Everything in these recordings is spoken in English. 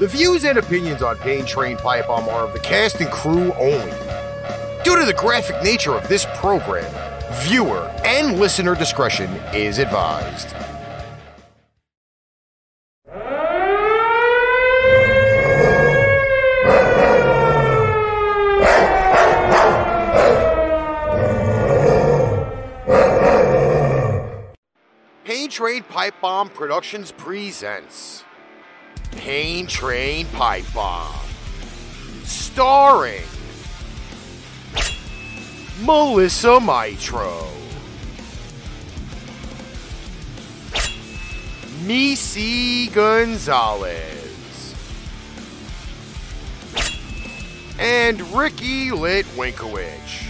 The views and opinions on Pain Train Pipe Bomb are of the cast and crew only. Due to the graphic nature of this program, viewer and listener discretion is advised. Pain Train Pipe Bomb Productions presents Pain Train Pipe Bomb. Starring Melissa Mitro, Missy Gonzales, and Ricky Litwinkowich.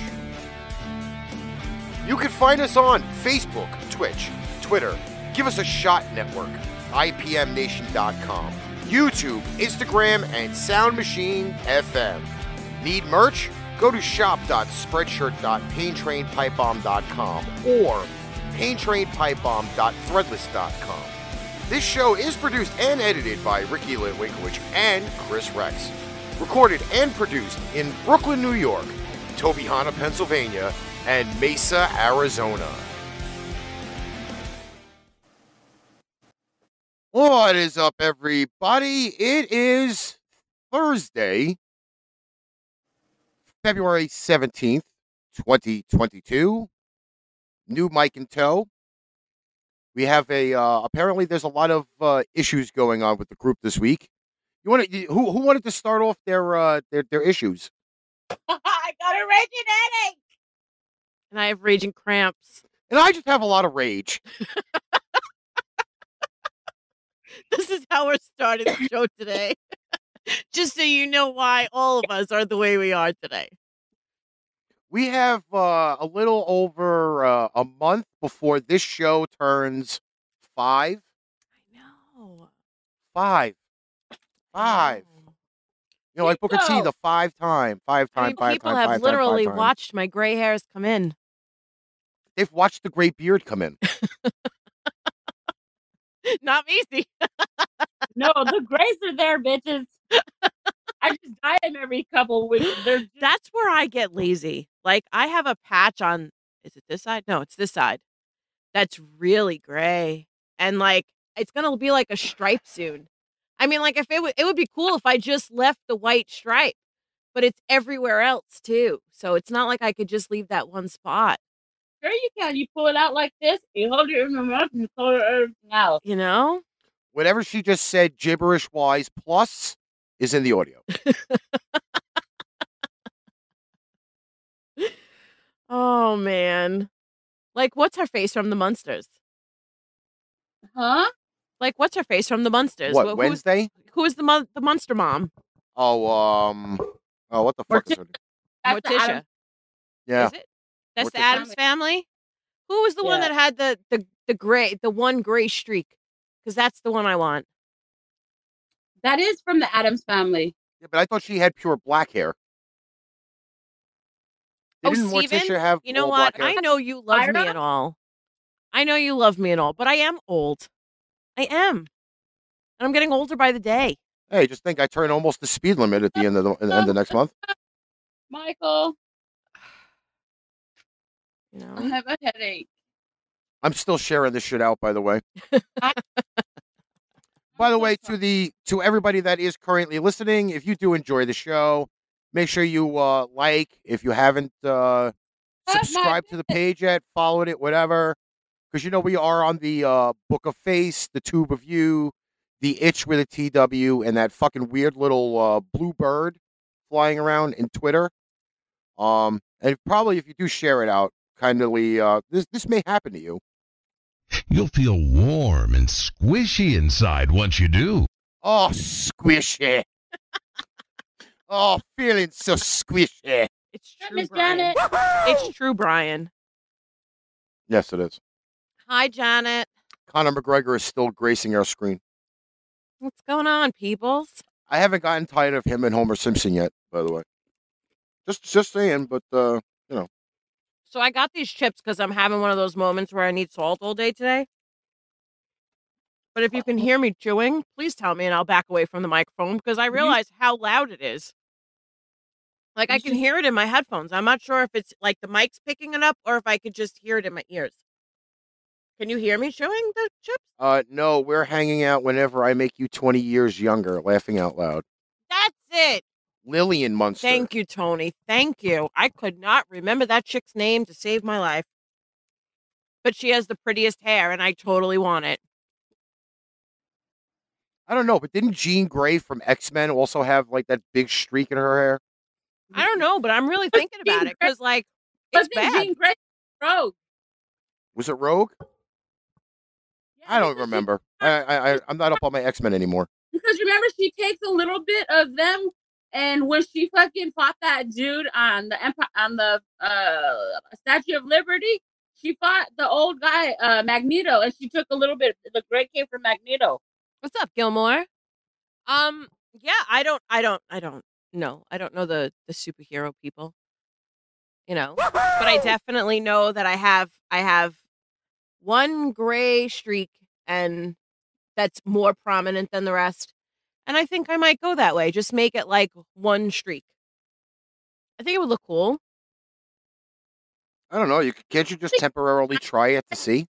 You can find us on Facebook, Twitch, Twitter, Give Us a Shot Network, IPMNation.com, YouTube, Instagram, and Sound Machine FM. Need merch? Go to shop.spreadshirt.paintrainpipebomb.com or paintrainpipebomb.threadless.com. This show is produced and edited by Ricky Litwinkowich and Chris Rex. Recorded and produced in Brooklyn, New York, Tobyhanna, Pennsylvania, and Mesa, Arizona. What is up, everybody? It is Thursday, February 17th, 2022. New mic in tow. We have a, uh, apparently, there's a lot of uh, issues going on with the group this week. You want to, who, who wanted to start off their, uh, their, their issues? I got a raging headache. and I have raging cramps. And I just have a lot of rage. This is how we're starting the show today. Just so you know why all of us are the way we are today. We have uh, a little over uh, a month before this show turns five. I know. Five. Five. You know, like Booker T, the five time, five I time, mean, five people time, have five time, literally five watched my gray hairs come in. They've watched the great beard come in. Not easy. No, the grays are there, bitches. I just dye them every couple weeks. Just, That's where I get lazy. Like I have a patch on. Is it this side? No, it's this side. That's really gray, and like it's gonna be like a stripe soon. I mean, like if it would, it would be cool if I just left the white stripe, but it's everywhere else too. So it's not like I could just leave that one spot. Sure you can. You pull it out like this, you hold it in your mouth, and you pull it everything out. You know? Whatever she just said, gibberish wise, plus is in the audio. Oh man. Like what's her face from the Munsters? Huh? Like what's her face from the Munsters? What, Wh- who's, Wednesday? who's the mon- the Munster mom? Oh, um, oh, what the fuck is her? That's the Morticia. Yeah. Is it? That's the Addams family. Who was the one that had the the the gray the one gray streak? Because that's the one I want. that is from the Addams family. Yeah, but I thought she had pure black hair. Oh, Didn't Steven, Morticia have You know what? I know you love me Ira? and all. I know you love me and all, but I am old. I am, and I'm getting older by the day. Hey, just think I turn almost the speed limit at the end of the, the end of next month. Michael, You I have a headache. I'm still sharing this shit out, by the way. By the way, to the to everybody that is currently listening, if you do enjoy the show, make sure you uh, like. If you haven't uh, subscribed to the page yet, followed it, whatever, because you know we are on the uh, Book of Face, the Tube of You, the Itch with a TW, and that fucking weird little uh, blue bird flying around in Twitter. Um, and probably if you do share it out, kindly, uh, this this may happen to you. You'll feel warm and squishy inside once you do. Oh, squishy. oh, feeling so squishy. It's true, Brian. Janet. It's true, Brian. Yes, it is. Hi, Janet. Conor McGregor is still gracing our screen. What's going on, peoples? I haven't gotten tired of him and Homer Simpson yet, by the way. Just just saying, but uh, So I got these chips because I'm having one of those moments where I need salt all day today. But if you can hear me chewing, please tell me and I'll back away from the microphone because I realize how loud it is. Like I can hear it in my headphones. I'm not sure if it's like the mic's picking it up or if I could just hear it in my ears. Can you hear me chewing the chips? Uh, no, we're hanging out whenever I make you 20 years younger, laughing out loud. That's it. Lillian Munster. Thank you, Tony. Thank you. I could not remember that chick's name to save my life. But she has the prettiest hair, and I totally want it. I don't know, but didn't Jean Grey from X Men also have like that big streak in her hair? I don't know, but I'm really But thinking about Jean it because, like, it's Wasn't bad. Jean Grey Rogue? Was it Rogue? Yeah, I don't because she- remember. I, I, I I'm not up on my X Men anymore. Because remember, she takes a little bit of them, and when she fucking fought that dude on the Empire on the uh Statue of Liberty, she fought the old guy uh Magneto, and she took a little bit. The great came from Magneto. What's up, Gilmore? Um, yeah, I don't, I don't, I don't know. I don't know the the superhero people. You know, but I definitely know that I have, I have one gray streak, and that's more prominent than the rest. And I think I might go that way. Just make it like one streak. I think it would look cool. I don't know. You can't you just temporarily try it to see?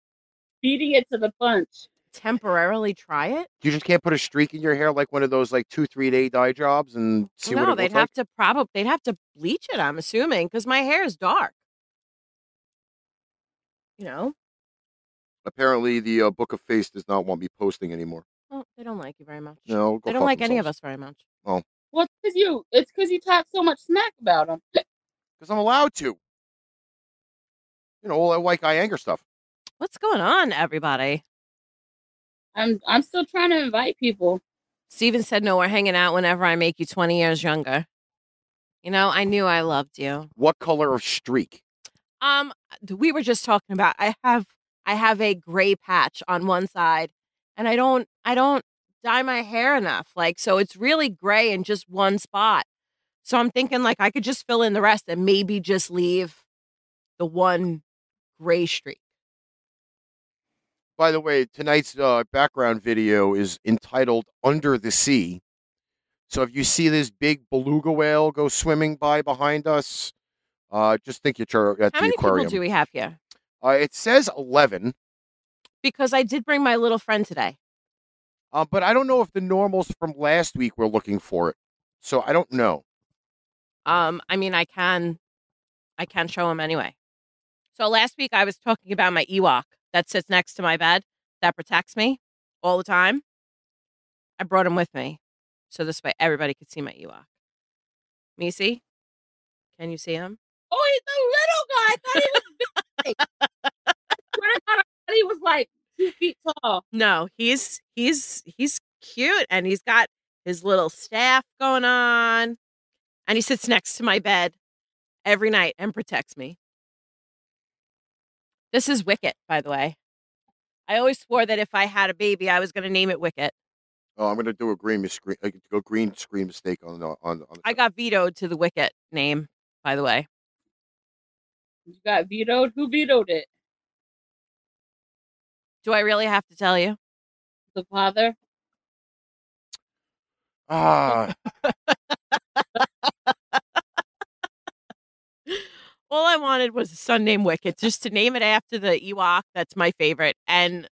Beating it to the punch. Temporarily try it. You just can't put a streak in your hair like one of those like two three day dye jobs and see no, what it they'd looks have like. to probably they'd have to bleach it. I'm assuming because my hair is dark. You know, Apparently, the uh, Book of Face does not want me posting anymore. Well, they don't like you very much. No, go they don't fuck like any of themselves. us very much. Oh, Well, it's because you. It's because you talk so much smack about them. because I'm allowed to. You know, all that white guy anger stuff. What's going on, everybody? I'm. I'm still trying to invite people. Steven said, "No, we're hanging out whenever I make you 20 years younger." You know, I knew I loved you. What color of streak? Um, we were just talking about. I have I have a gray patch on one side, and I don't I don't dye my hair enough. Like, so it's really gray in just one spot. So I'm thinking like I could just fill in the rest and maybe just leave the one gray streak. By the way, tonight's uh, background video is entitled "Under the Sea." So if you see this big beluga whale go swimming by behind us, uh, just think you're at How the many aquarium. people do we have here? uh, it says eleven, Because I did bring my little friend today. uh, but I don't know if the normals from last week were looking for it. So I don't know. Um, I mean, I can, I can show him anyway. So last week I was talking about my Ewok that sits next to my bed that protects me all the time. I brought him with me, so this way everybody could see my Ewok. Misi, can you see him? Oh, he's a little guy. I thought he was big. Swear to God, I thought he was like two feet tall. No, he's he's he's cute and he's got his little staff going on, and he sits next to my bed every night and protects me. This is Wicket, by the way. I always swore that if I had a baby, I was going to name it Wicket. Oh, I'm gonna do a green screen, a a green screen mistake on the on. on the I got vetoed to the Wicket name, by the way. You got vetoed. Who vetoed it? Do I really have to tell you? The father. ah. All I wanted was a son named Wicket, just to name it after the Ewok. That's my favorite. And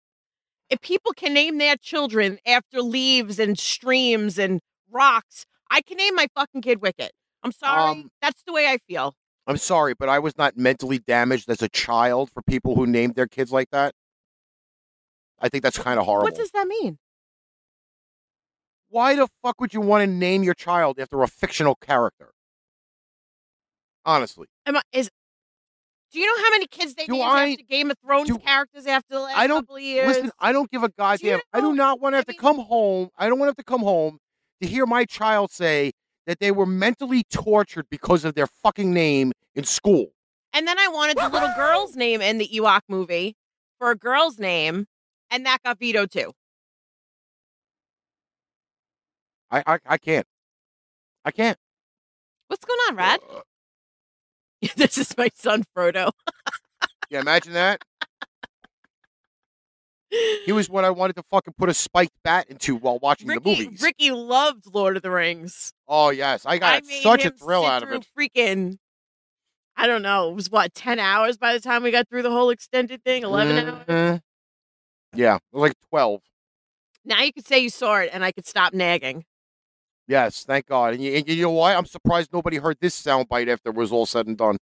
if people can name their children after leaves and streams and rocks, I can name my fucking kid Wicket. I'm sorry. Um, That's the way I feel. I'm sorry, but I was not mentally damaged as a child for people who named their kids like that. I think that's kind of horrible. What does that mean? Why the fuck would you want to name your child after a fictional character? Honestly, Am I, is do you know how many kids they Do named I- after Game of Thrones do- characters after the last I don't- couple of years? listen. I don't give a goddamn. I do not want to I have to come home. I don't want to have to come home to hear my child say that they were mentally tortured because of their fucking name in school. And then I wanted the little girl's name in the Ewok movie for a girl's name, and that got vetoed too. I I, I can't. I can't. What's going on, Rad? Uh, this is my son Frodo. yeah, imagine that. He was what I wanted to fucking put a spiked bat into while watching Ricky, the movies. Ricky loved Lord of the Rings. Oh yes, I got made such a thrill out of it. Freaking, I don't know. It was what ten hours by the time we got through the whole extended thing. 11 hours. Yeah, it was like twelve. Now you could say you saw it, and I could stop nagging. Yes, thank God. And you, and you know why? I'm surprised nobody heard this soundbite after it was all said and done.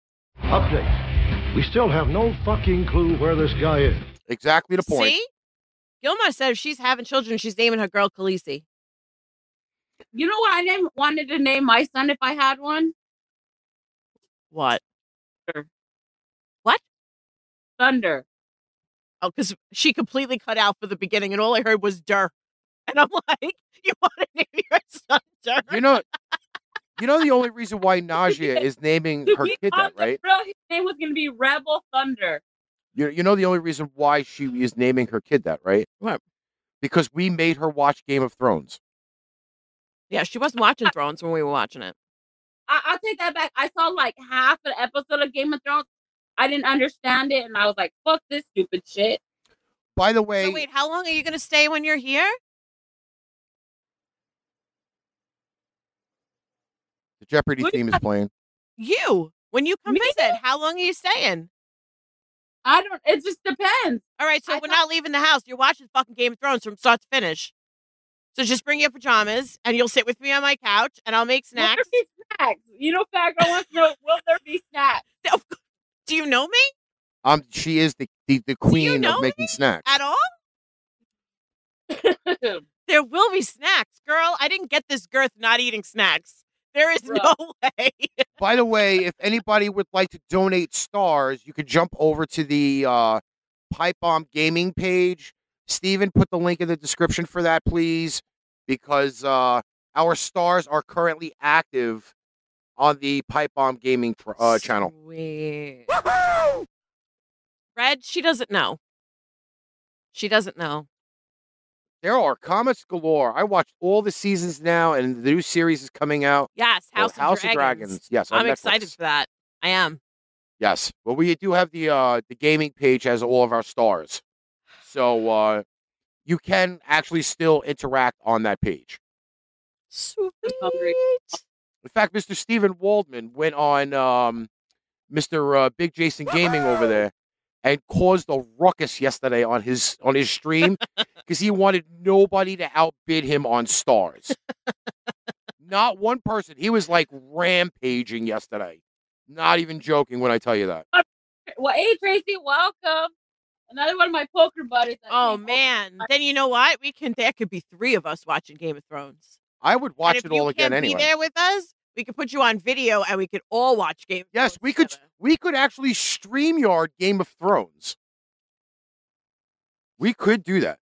Update. We still have no fucking clue where this guy is. Exactly the point. See, Gilmore said if she's having children, she's naming her girl Khaleesi. You know what I name, wanted to name my son if I had one? What? What? Thunder. Oh, because she completely cut out for the beginning, and all I heard was "der," and I'm like, "You want to name your son Der?" You know, you know the only reason why Najia is naming her He kid that, right? real- His name was going to be Rebel Thunder. You, you know the only reason why she is naming her kid that, right? What? Because we made her watch Game of Thrones. Yeah, she wasn't watching Thrones when we were watching it. I, I'll take that back. I saw like half an episode of Game of Thrones. I didn't understand it, and I was like, "Fuck this stupid shit." By the way, So wait, how long are you going to stay when you're here? the Jeopardy What theme is playing. You, when you come Me? visit, how long are you staying? I don't. It just depends. All right, so I we're thought- not leaving the house. You're watching fucking Game of Thrones from start to finish. So just bring your pajamas, and you'll sit with me on my couch, and I'll make Will there snacks. be snacks? You know, Fat Girl wants to know. Will there be snacks? Do you know me Um, she is the the, the queen know of making snacks. at all? There will be snacks, girl. I didn't get this girth not eating snacks. There is Bro. no way. By the way, if anybody would like to donate stars, you could jump over to the uh, Pipe Bomb Gaming page. Steven, put the link in the description for that, please, because uh, our stars are currently active on the Pipe Bomb Gaming tr- uh, channel. Sweet. Red, she doesn't know. She doesn't know. There are comics galore. I watched all the seasons now, and the new series is coming out. Yes, called House, House of Dragons. Yes, I'm Netflix. excited for that. I am. Yes, but we do have the uh the gaming page has all of our stars, so uh you can actually still interact on that page. Sweet. Hungry. In fact, Mr. Steven Waldman went on um Mr. Uh, Big Jason Gaming over there and caused a ruckus yesterday on his on his stream because he wanted nobody to outbid him on stars. Not one person. He was like rampaging yesterday. Not even joking when I tell you that. Well, hey Tracy, welcome. Another one of my poker buddies. Oh man. Then you know what? We can there could be three of us watching Game of Thrones. I would watch it all again can't anyway. Be there with us. We could put you on video and we could all watch Game of Yes, Thrones we could together. we could actually StreamYard Game of Thrones. We could do that.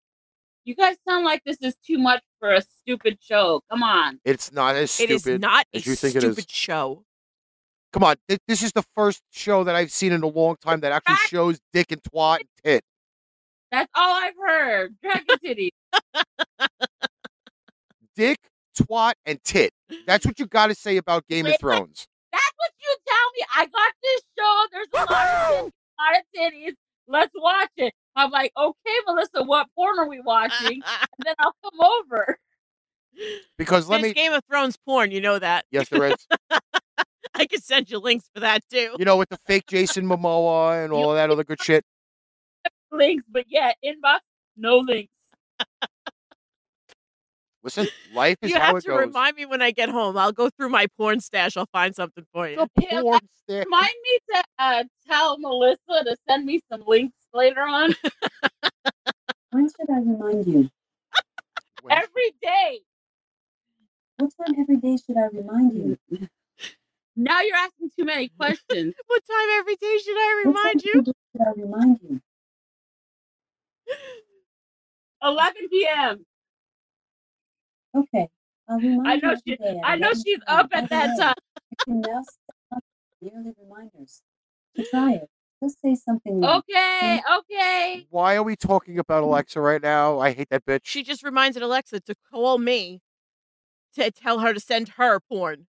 You guys sound like this is too much for a stupid show. Come on. It's not as It stupid is not a as you think it is. stupid show. Come on, th- this is the first show that I've seen in a long time that actually Fact. shows dick and twat and tit. That's all I've heard. Dragon City. Dick, twat, and tit. That's what you got to say about Game of Thrones. That's what you tell me. I got this show. There's a lot of titties, a lot of titties. Let's watch it. I'm like, okay, Melissa, what porn are we watching? and then I'll come over. Because let There's me. Game of Thrones porn, you know that. Yes, there is. I can send you links for that too. You know, with the fake Jason Momoa and all of that other good shit. Links, but yeah, inbox, no links. Listen, life is You how have it to goes. remind me when I get home. I'll go through my porn stash. I'll find something for you. The Yeah, porn star- Remind me to uh, tell Melissa to send me some links later on. When should I remind you? When- Every day. What time every day should I remind you? Now you're asking too many questions. What time every day should I remind time you? every day should I remind you? 11 p.m. Okay, uh, I'll remind I you know she- day I know 11 she's up at that time. You can now set up yearly reminders. To try it, just say something like, Okay, okay. Why are we talking about mm-hmm. Alexa right now? I hate that bitch. She just reminded Alexa to call me to tell her to send her porn.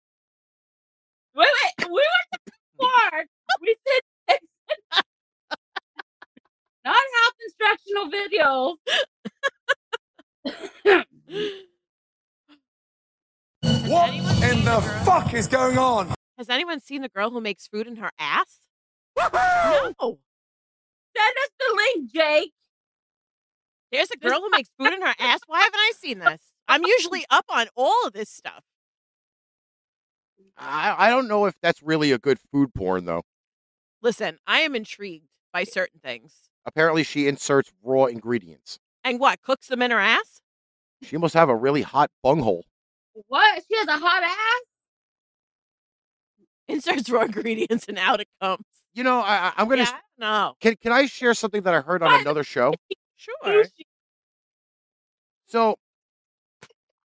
Wait, wait. We went to porn. We said not health instructional videos. Mm-hmm. Has What in seen the fuck is going on? Has anyone seen the girl who makes food in her ass? No. Send us the link, Jake. There's a girl who makes food in her ass. Why haven't I seen this? I'm usually up on all of this stuff. I, I don't know if that's really a good food porn though. Listen, I am intrigued by certain things. Apparently, she inserts raw ingredients. And what, cooks them in her ass? She must have a really hot bunghole. What? She has a hot ass? Inserts raw ingredients and out it comes. You know, I, I- I'm gonna. Yeah, no. Can Can I share something that I heard on What? another show? Sure. So,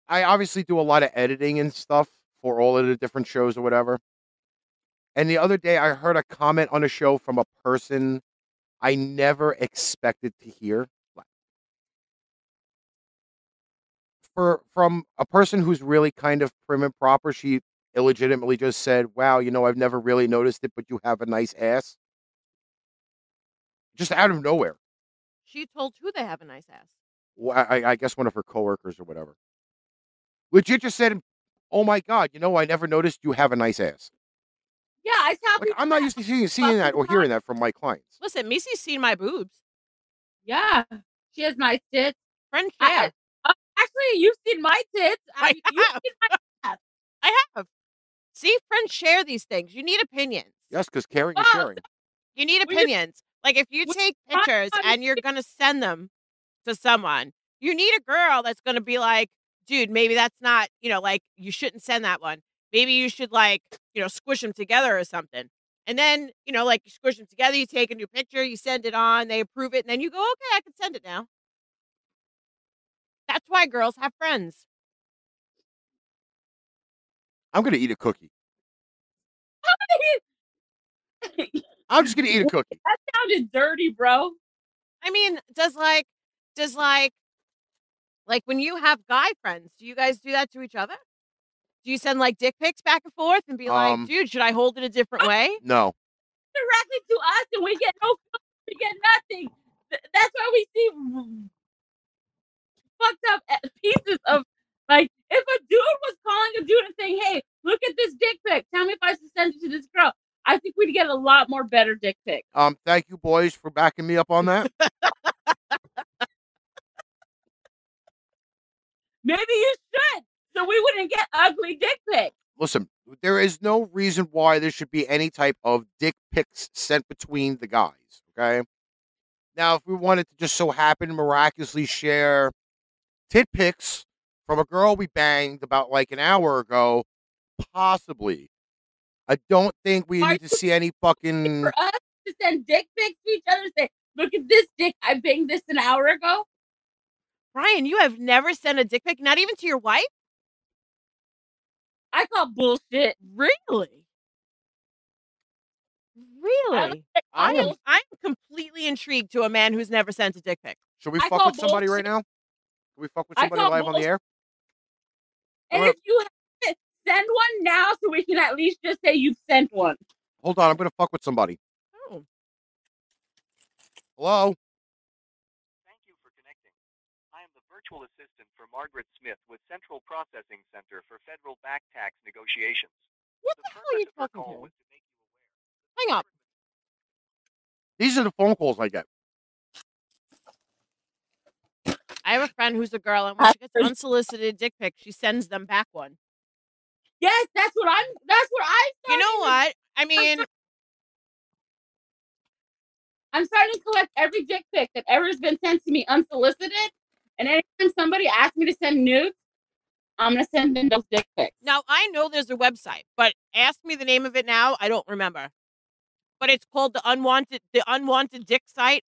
I obviously do a lot of editing and stuff for all of the different shows or whatever. And the other day, I heard a comment on a show from a person I never expected to hear. For from a person who's really kind of prim and proper, she illegitimately just said, "Wow, you know, I've never really noticed it, but you have a nice ass." Just out of nowhere. She told who they have a nice ass. Well, I, I- I guess one of her coworkers or whatever. Legit just said, "Oh my god, you know, I never noticed you have a nice ass." Yeah, I tell like, I'm not used to seeing, seeing that or hearing that from my clients. Listen, Misi's seen my boobs. Yeah, she has nice tits. Friend I- share. Actually, you've seen my tits. I I, you've have. seen my I have. See, friends share these things. You need opinions. Yes, because caring is Oh, sharing. You need Will you- opinions. Like if you take pictures and you're gonna send them to someone, you need a girl that's gonna be like, dude, maybe that's not, you know, like you shouldn't send that one. Maybe you should like, you know, squish them together or something. And then, you know, like you squish them together, you take a new picture, you send it on, they approve it, and then you go, okay, I can send it now. That's why girls have friends. I'm gonna eat a cookie. I'm just gonna eat a cookie. that sounded dirty, bro. I mean, does like, does like, like when you have guy friends, do you guys do that to each other? Do you send like dick pics back and forth and be like, Um, dude, should I hold it a different way? No, Directly to us, and we get no, we get nothing. Th- That's why we see fucked up pieces of like if a dude was calling a dude and saying, "Hey, look at this dick pic. Tell me if I should send it to this girl." I think we'd get a lot more better dick pics. um, thank you boys for backing me up on that. Maybe you should, so we wouldn't get ugly dick pics. Listen, there is no reason why there should be any type of dick pics sent between the guys. Okay. Now, if we wanted to just so happen miraculously share tit pics from a girl we banged about like an hour ago, possibly. I don't think we Are need to see any fucking. For us to send dick pics to each other, and say, "Look at this dick. I banged this an hour ago." Brian, you have never sent a dick pic, not even to your wife? I call bullshit. Really? Really? I I'm- I'm completely intrigued to a man who's never sent a dick pic. Should we I fuck with somebody right now? Should we fuck with somebody live on the air? And Alright. if you have it, send one now, so we can at least just say you've sent one. Hold on, I'm gonna fuck with somebody. Oh. Hello. Thank you for connecting. I am the virtual assistant for Margaret Smith with Central Processing Center for Federal Back Tax Negotiations. What The the hell are you purpose of her talking to? to make you aware. Hang up. These are the phone calls I get. I have a friend who's a girl, and when she gets unsolicited dick pics, she sends them back one. Yes, that's what I'm. That's what I. You know what? I mean, I'm starting to collect every dick pic that ever has been sent to me unsolicited. And anytime somebody asks me to send nudes, I'm gonna send them those dick pics. now I know there's a website, but ask me the name of it now. I don't remember. But it's called the unwanted the unwanted dick site.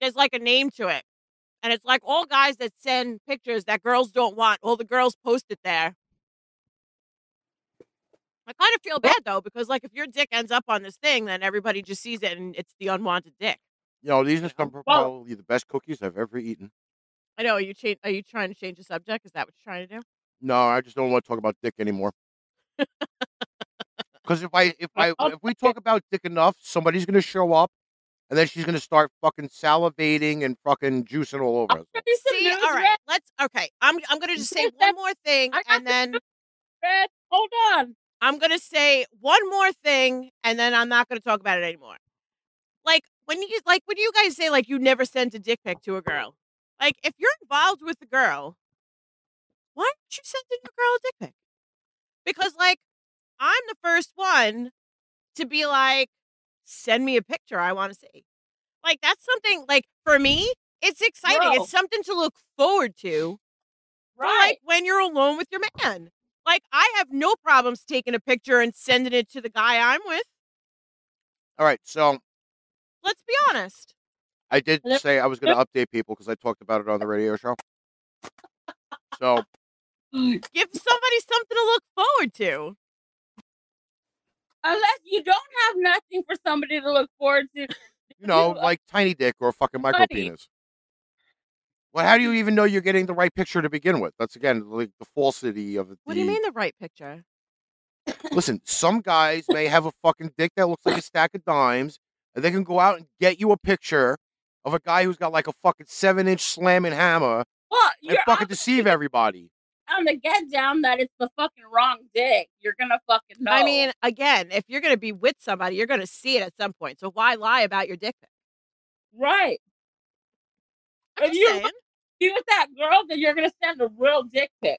There's like a name to it. And it's like all guys that send pictures that girls don't want. All the girls post it there. I kind of feel bad though, because like if your dick ends up on this thing, then everybody just sees it and it's the unwanted dick. You know, these are some Well- probably the best cookies I've ever eaten. I know. Are you cha- Are you trying to change the subject? Is that what you're trying to do? No, I just don't want to talk about dick anymore. Because if I if I oh, if we talk about dick enough, somebody's gonna show up and then she's gonna start fucking salivating and fucking juicing all over us. Give me some See, all right, Red. let's okay. I'm I'm gonna just say one more thing, and then Red. Hold on. I'm gonna say one more thing, and then I'm not gonna talk about it anymore. Like when you like when you guys say like you never sent a dick pic to a girl, like if you're involved with the girl, why aren't you sending your girl a dick pic? Because like I'm the first one to be like, send me a picture I want to see. Like that's something like for me, it's exciting. Bro. It's something to look forward to for, Right. like when you're alone with your man. Like I have no problems taking a picture and sending it to the guy I'm with. All right, so Let's be honest. I did say I was gonna update people because I talked about it on the radio show. So Give somebody something to look forward to. Unless you don't have nothing for somebody to look forward to. you know, uh, like tiny dick or fucking micro Buddy. penis. Well, how do you even know you're getting the right picture to begin with? That's again like the falsity of the. What do you mean the right picture? Listen, some guys may have a fucking dick that looks like a stack of dimes, and they can go out and get you a picture of a guy who's got like a fucking seven inch slamming hammer Well, and you're fucking on, deceive everybody. On the get down that it's the fucking wrong dick. You're gonna fucking know. I mean, again, if you're going to be with somebody, you're going to see it at some point. So why lie about your dick pic? right. I'm If you saying. be with that girl, then you're gonna send a real dick pic.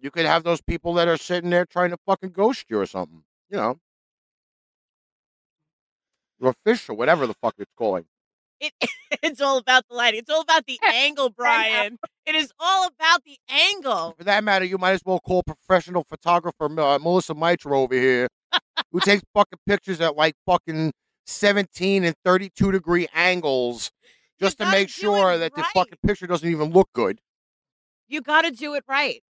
You could have those people that are sitting there trying to fucking ghost you or something. You know, or fish or whatever the fuck it's calling. It, it's all about the lighting. It's all about the angle, Brian. It is all about the angle. For that matter, you might as well call professional photographer uh, Melissa Mitro over here, who takes fucking pictures at like fucking 17 and 32 degree angles just to make sure that the fucking picture doesn't even look good. You got to do it right.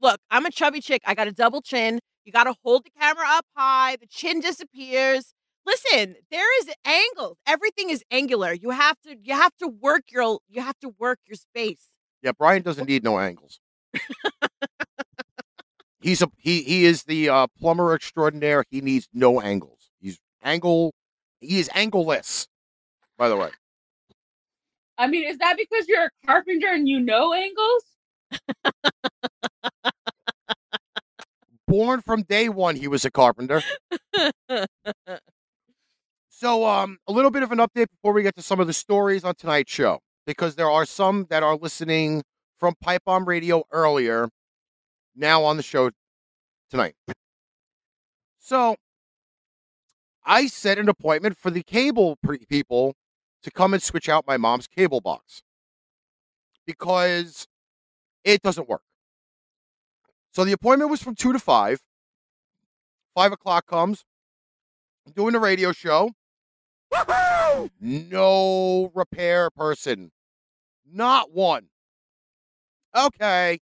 Look, I'm a chubby chick. I got a double chin. You got to hold the camera up high. The chin disappears. Listen, there is angles. Everything is angular. You have to you have to work your you have to work your space. Yeah, Brian doesn't need no angles. He's a he he is the uh, plumber extraordinaire. He needs no angles. He's angle he is angleless. By the way. I mean, is that because you're a carpenter and you know angles? born from day one he was a carpenter so um a little bit of an update before we get to some of the stories on tonight's show because there are some that are listening from pipe bomb radio earlier now on the show tonight so i set an appointment for the cable people to come and switch out my mom's cable box because it doesn't work so the appointment was from two to five. Five o'clock comes. I'm doing the radio show. No repair person. Not one. Okay.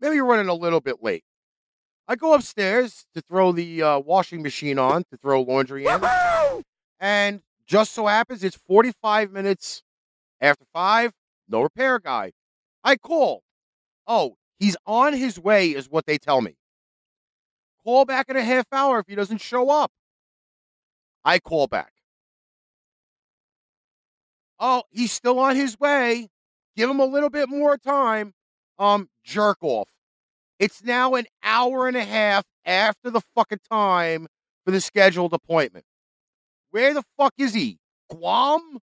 Maybe you're running a little bit late. I go upstairs to throw the uh, washing machine on to throw laundry in. And just so happens it's 45 minutes after five. No repair guy. I call. Oh, He's on his way, is what they tell me. Call back in a half hour if he doesn't show up. I call back. Oh, he's still on his way. Give him a little bit more time. Um, jerk off. It's now an hour and a half after the fucking time for the scheduled appointment. Where the fuck is he? Guam?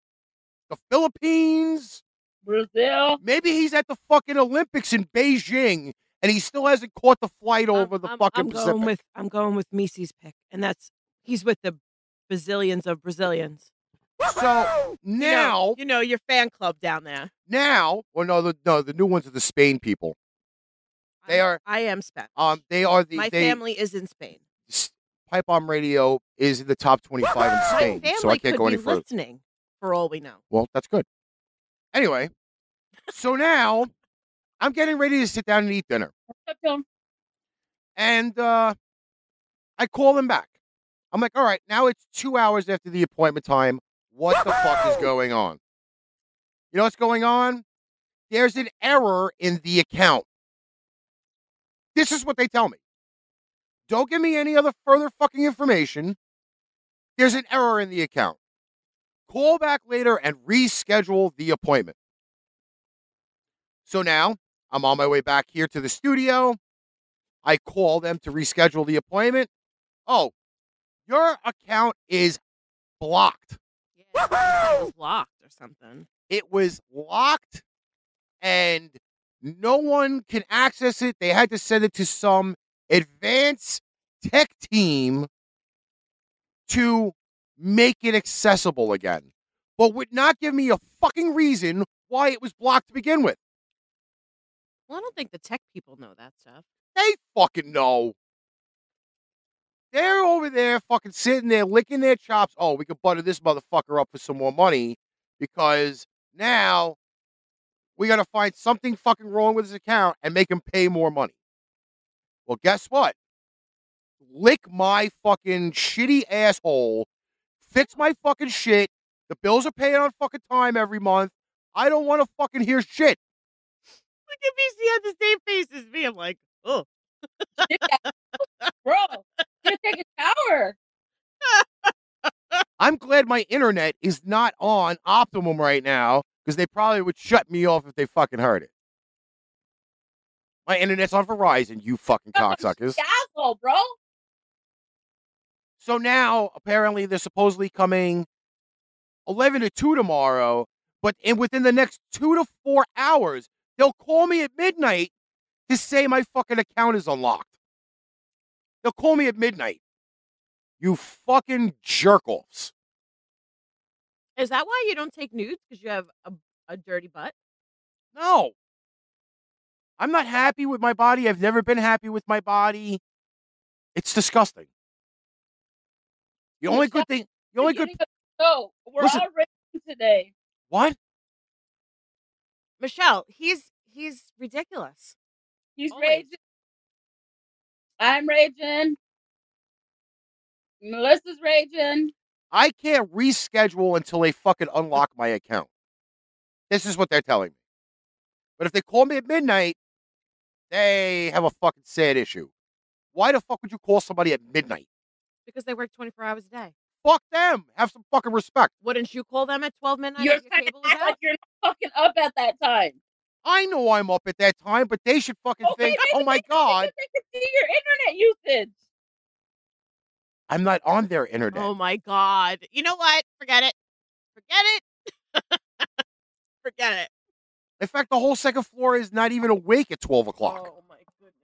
The Philippines? Brazil. Maybe he's at the fucking Olympics in Beijing and he still hasn't caught the flight I'm- over the I'm, fucking I'm Pacific. going with I'm going with Misi's pick, and that's he's with the bazillions of Brazilians. So You know- now, you know your fan club down there. now, or no, the no, the new ones are the Spain people. They I- are- I am Spanish. Um, they are the My they, family is in Spain. Pipe Bomb Radio is in the top twenty-five in Spain, My family so I can't could go any be further. listening, for all we know. Well, that's good. Anyway, so now I'm getting ready to sit down and eat dinner. And uh, I call him back. I'm like, all right, now it's two hours after the appointment time. What the fuck is going on? You know what's going on? There's an error in the account. This is what they tell me. Don't give me any other further fucking information. There's an error in the account. call back later and reschedule the appointment. So now I'm on my way back here to the studio. I call them to reschedule the appointment. Oh, your account is blocked. Was locked or something. It was locked and no one can access it. They had to send it to some advanced tech team to make it accessible again, but would not give me a fucking reason why it was blocked to begin with. Well, I don't think the tech people know that stuff. They fucking know. They're over there fucking sitting there licking their chops. Oh, we could butter this motherfucker up for some more money because now we got to find something fucking wrong with his account and make him pay more money. Well, guess what? Lick my fucking shitty asshole, fix my fucking shit. The bills are paid on fucking time every month. I don't want to fucking hear shit. Look at me, she had the same face as me. I'm like, oh. Bro, gonna take a shower. I'm glad my internet is not on optimum right now because they probably would shut me off if they fucking heard it. My internet's on Verizon, you fucking cocksuckers. Asshole, bro. So now, apparently, they're supposedly coming 11 to 2 tomorrow, but in within the next two to four hours, they'll call me at midnight to say my fucking account is unlocked. They'll call me at midnight. You fucking jerk offs. Is that why you don't take nudes? Because you have a, a dirty butt? No. I'm not happy with my body. I've never been happy with my body. It's disgusting. The only good thing, the only good, No, we're Listen. all racing today. what? Michelle, he's he's ridiculous. He's Always. raging. I'm raging. Melissa's raging. I can't reschedule until they fucking unlock my account. This is what they're telling me. But if they call me at midnight, they have a fucking sad issue. Why the fuck would you call somebody at midnight? Because they work 24 hours a day. Fuck them. Have some fucking respect. Wouldn't you call them at 12 midnight You're your trying to act out? like you're not fucking up at that time. I know I'm up at that time, but they should fucking Okay, think, oh my they- God, They can see your internet usage. I'm not on their internet. Oh my god. You know what? Forget it. Forget it. Forget it. In fact, the whole second floor is not even awake at 12 o'clock. Oh my goodness.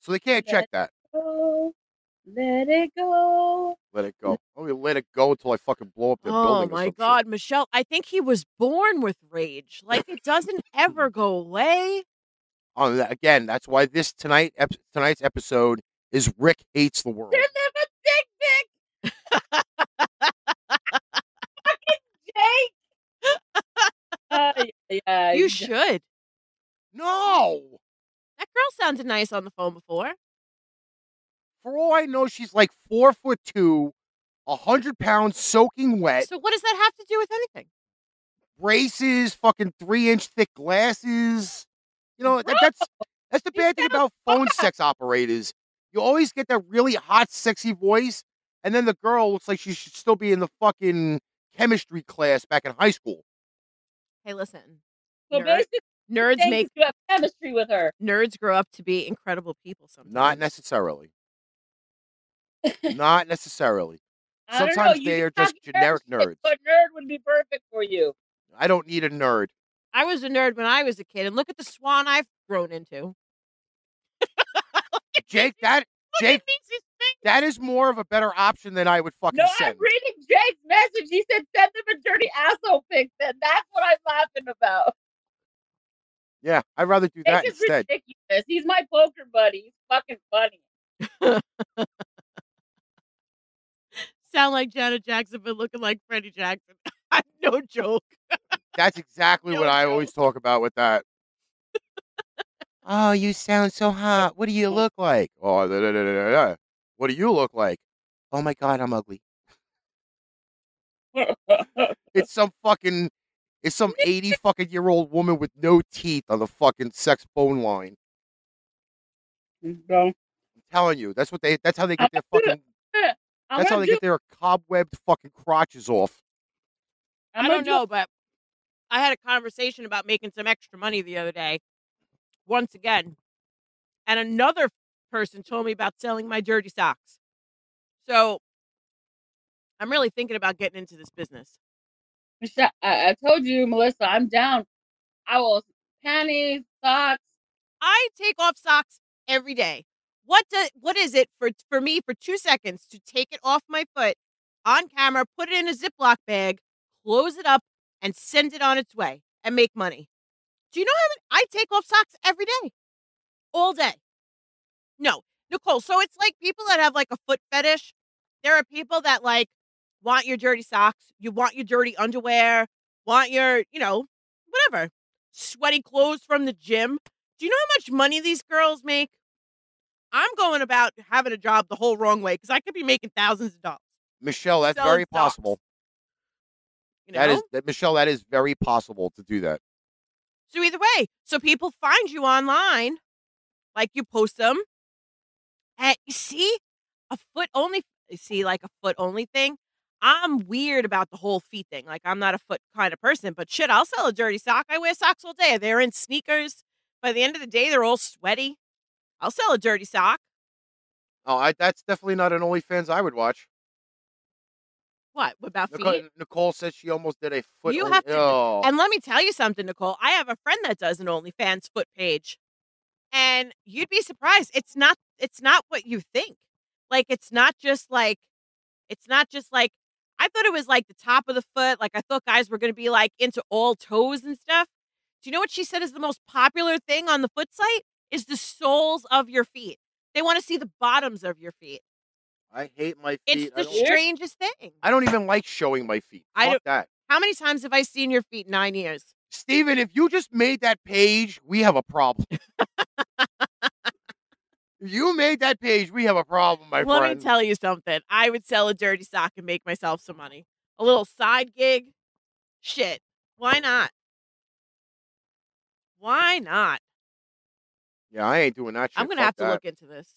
So they can't check that. Oh, let it go. Let it go. Oh, Going to let it go until I fucking blow up their Oh building. or my some shit. god, Michelle, I think he was born with rage. Like it doesn't ever go away. Oh, that- again, that's why this tonight ep- tonight's episode is Rick hates the world. Send them a dick pic. Fucking Jake. Yeah, You should. No, That girl sounded nice on the phone before. For all I know, she's like four foot two, a hundred pounds, soaking wet, So what does that have to do with anything? braces, fucking three inch thick glasses. You know that, that's that's the bad thing about phone sex operators. You always get that really hot, sexy voice, and then the girl looks like she should still be in the fucking chemistry class back in high school. Hey, listen. So Nerd- basically, Nerds make you have chemistry with her. nerds grow up to be incredible people sometimes. Not necessarily. Not necessarily. I don't know, Sometimes they are just generic nerds. But nerd would be perfect for you. I don't need a nerd. I was a nerd when I was a kid, and look at the swan I've grown into. Jake, that Look Jake, at me, she's big. that is more of a better option than I would fucking No, send. I'm reading Jake's message. He said send him a dirty asshole pic. Then that's what I'm laughing about. yeah, I'd rather do that Jake is instead. ridiculous. He's my poker buddy. He's fucking funny. Sound like Janet Jackson, but looking like Freddie Jackson. no joke. That's exactly No what I always talk about with that. oh, you sound so hot. What do you look like? Oh, da, da, da, what do you look like? Oh my god, I'm ugly. It's some fucking, it's some eighty fucking year old woman with no teeth on the fucking sex phone line. Mm, Bro. I'm telling you, that's what they. That's how they get their fucking. I'm That's how they do get their cobwebbed fucking crotches off. How I don't much- know, but I had a conversation about making some extra money the other day, once again, and another person told me about selling my dirty socks. So I'm really thinking about getting into this business. Michelle, I, I told you, Melissa, I'm down. I will panties, socks. I take off socks every day. What do, what is it for for me for two seconds to take it off my foot on camera, put it in a Ziploc bag, close it up, and send it on its way and make money? Do you know how many, I take off socks every day, all day? No, Nicole. So it's like people that have like a foot fetish. There are people that like want your dirty socks, you want your dirty underwear, want your you know whatever sweaty clothes from the gym. Do you know how much money these girls make? I'm going about having a job the whole wrong way because I could be making thousands of dollars. Michelle, that's very possible. You know? That is that Michelle, that is very possible to do that. so either way, so people find you online, like you post them, and you see a foot only. You see like a foot only thing. I'm weird about the whole feet thing. Like I'm not a foot kind of person, but shit, I'll sell a dirty sock. I wear socks all day. They're in sneakers. By the end of the day, they're all sweaty. I'll sell a dirty sock. Oh, I, that's definitely not an OnlyFans I would watch. What about feet? Nicole, Nicole says she almost did a foot. You only- have to- Oh. And let me tell you something, Nicole. I have a friend that does an OnlyFans foot page. And you'd be surprised. It's not it's not what you think. Like it's not just like it's not just like I thought it was like the top of the foot. Like I thought guys were gonna be like into all toes and stuff. Do you know what she said is the most popular thing on the foot site? Is the soles of your feet. They want to see the bottoms of your feet. I hate my feet. It's the don't, strangest thing. I don't even like showing my feet. I Fuck don't- that. How many times have I seen your feet in nine years? Steven, if you just made that page, we have a problem. if you made that page, we have a problem, my Let friend. Let me tell you something. I would sell a dirty sock and make myself some money. A little side gig. Shit. Why not? Why not? Yeah, I ain't doing that shit. I'm gonna Fuck have to that. look into this.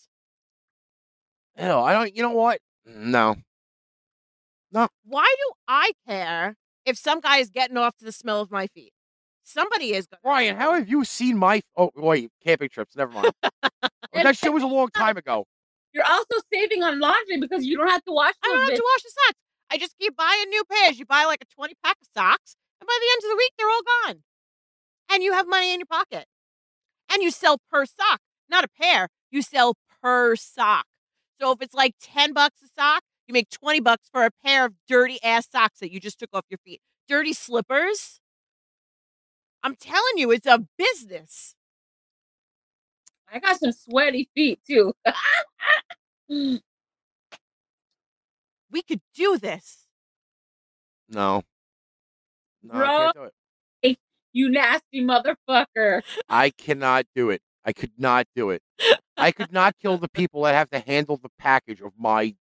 Hell, I don't. You know what? No. No. Why do I care if some guy is getting off to the smell of my feet? Somebody is gonna Ryan, how have you seen my? Oh wait, camping trips. Never mind. that shit was a long time ago. You're also saving on laundry because you don't have to wash I don't have to wash the socks. I just keep buying new pairs. You buy like a 20 pack of socks, and by the end of the week, they're all gone. And you have money in your pocket. And you sell per sock, not a pair. You sell per sock. So if it's like 10 bucks a sock, you make 20 bucks for a pair of dirty ass socks that you just took off your feet. Dirty slippers. I'm telling you, it's a business. I got some sweaty feet too. We could do this. No. No, I Bro. can't do it. You nasty motherfucker. I cannot do it. I could not do it. I could not kill the people that have to handle the package of my You,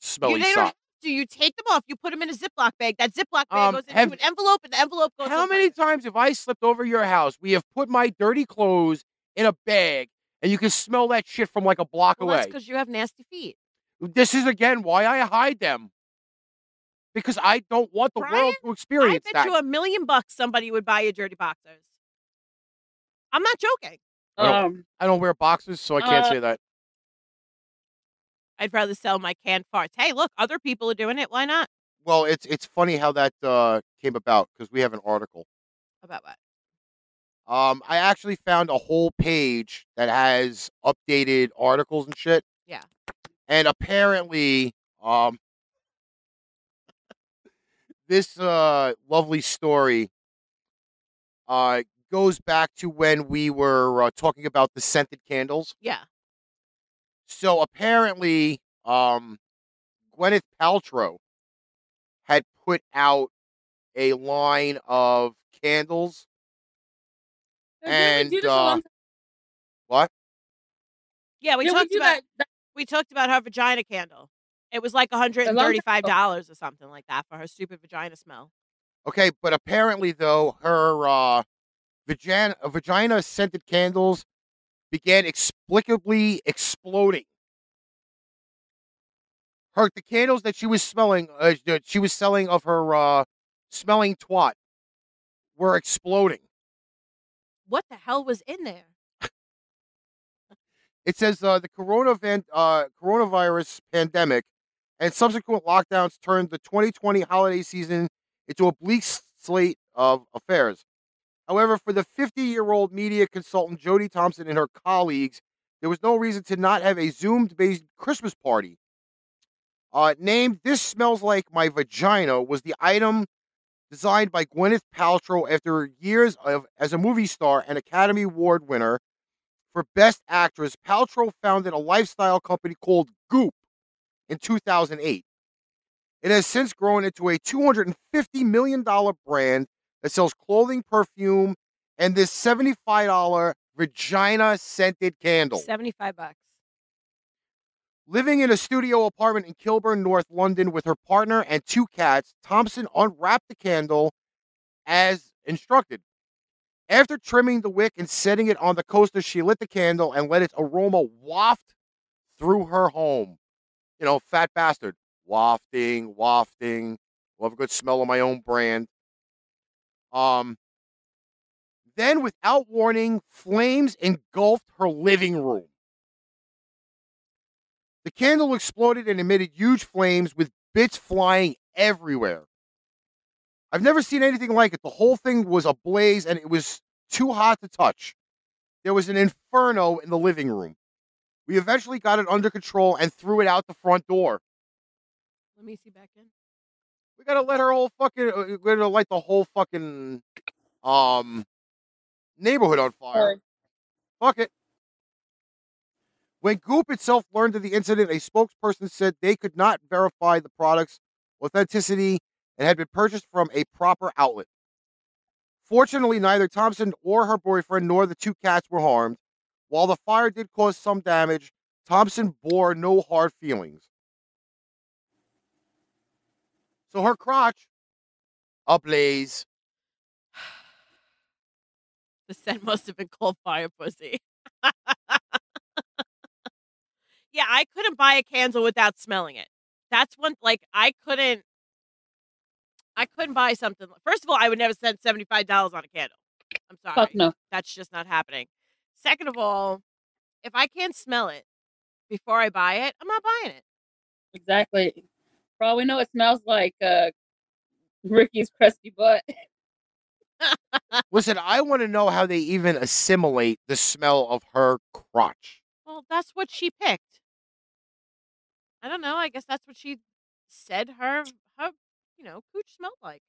smelly sock. have. You take them off. You put them in a Ziploc bag. That Ziploc bag Um, goes into have- an envelope, and the envelope goes. How many times have I slipped over your house? We have put my dirty clothes in a bag, and you can smell that shit from like a block Well, that's away. because you have nasty feet. This is again why I hide them. Because I don't want the Brian, world to experience that. I bet that. you a million bucks somebody would buy you dirty boxers. I'm not joking. I don't- Um, I don't wear boxes, so I can't Uh, say that. I'd rather sell my canned farts. Hey, look, other people are doing it. Why not? Well, it's it's funny how that uh, came about because we have an article. About what? Um, I actually found a whole page that has updated articles and shit. Yeah. And apparently, um, this uh lovely story uh goes back to when we were uh, talking about the scented candles. Yeah. So apparently, um, Gwyneth Paltrow had put out a line of candles. didn't And, do this a uh, What? Yeah, we didn't talked do about that, that- we talked about her vagina candle. It was like $135 or something like that for her stupid vagina smell. Okay, but apparently though her uh, vagina vagina scented candles began explicably exploding. Her the candles that she was smelling, uh, that she was selling of her uh, smelling twat were exploding. What the hell was in there? It says uh, the coronavan- uh, coronavirus pandemic and subsequent lockdowns turned the 2020 holiday season into a bleak slate of affairs. However, for the 50 year old media consultant Jody Thompson and her colleagues, there was no reason to not have a Zoomed based Christmas party. Uh, named This Smells Like My Vagina was the item designed by Gwyneth Paltrow after years of as a movie star and Academy Award winner for Best Actress. Paltrow founded a lifestyle company called Goop in 2008. It has since grown into a $250 million brand that sells clothing, perfume, and this $75 vagina scented candle. 75 bucks. Living in a studio apartment in Kilburn, North London, with her partner and two cats, Thompson unwrapped the candle as instructed. After trimming the wick and setting it on the coaster, she lit the candle and let its aroma waft through her home. You know, fat bastard. Wafting, wafting. Love a good smell of my own brand. Um, then, without warning, flames engulfed her living room. The candle exploded and emitted huge flames with bits flying everywhere. I've never seen anything like it. The whole thing was ablaze and it was too hot to touch. There was an inferno in the living room. We eventually got it under control and threw it out the front door. Let me see back in. We gotta let her whole fucking. uh, We're gonna light the whole fucking um neighborhood on fire. Fuck it. When Goop itself learned of the incident, a spokesperson said they could not verify the product's authenticity and had been purchased from a proper outlet. Fortunately, neither Thompson or her boyfriend nor the two cats were harmed. While the fire did cause some damage, Thompson bore no hard feelings. So her crotch, ablaze. The scent must have been called fire pussy. yeah, I couldn't buy a candle without smelling it. That's one like I couldn't I couldn't buy something. First of all, I would never spend $75 on a candle. I'm sorry. Fuck no. That's just not happening. Second of all, if I can't smell it before I buy it, I'm not buying it. Exactly. For all we know, it smells like uh, Ricky's crusty butt. Listen, I want to know how they even assimilate the smell of her crotch. Well, that's what she picked. I don't know. I guess that's what she said her her you know cooch smelled like.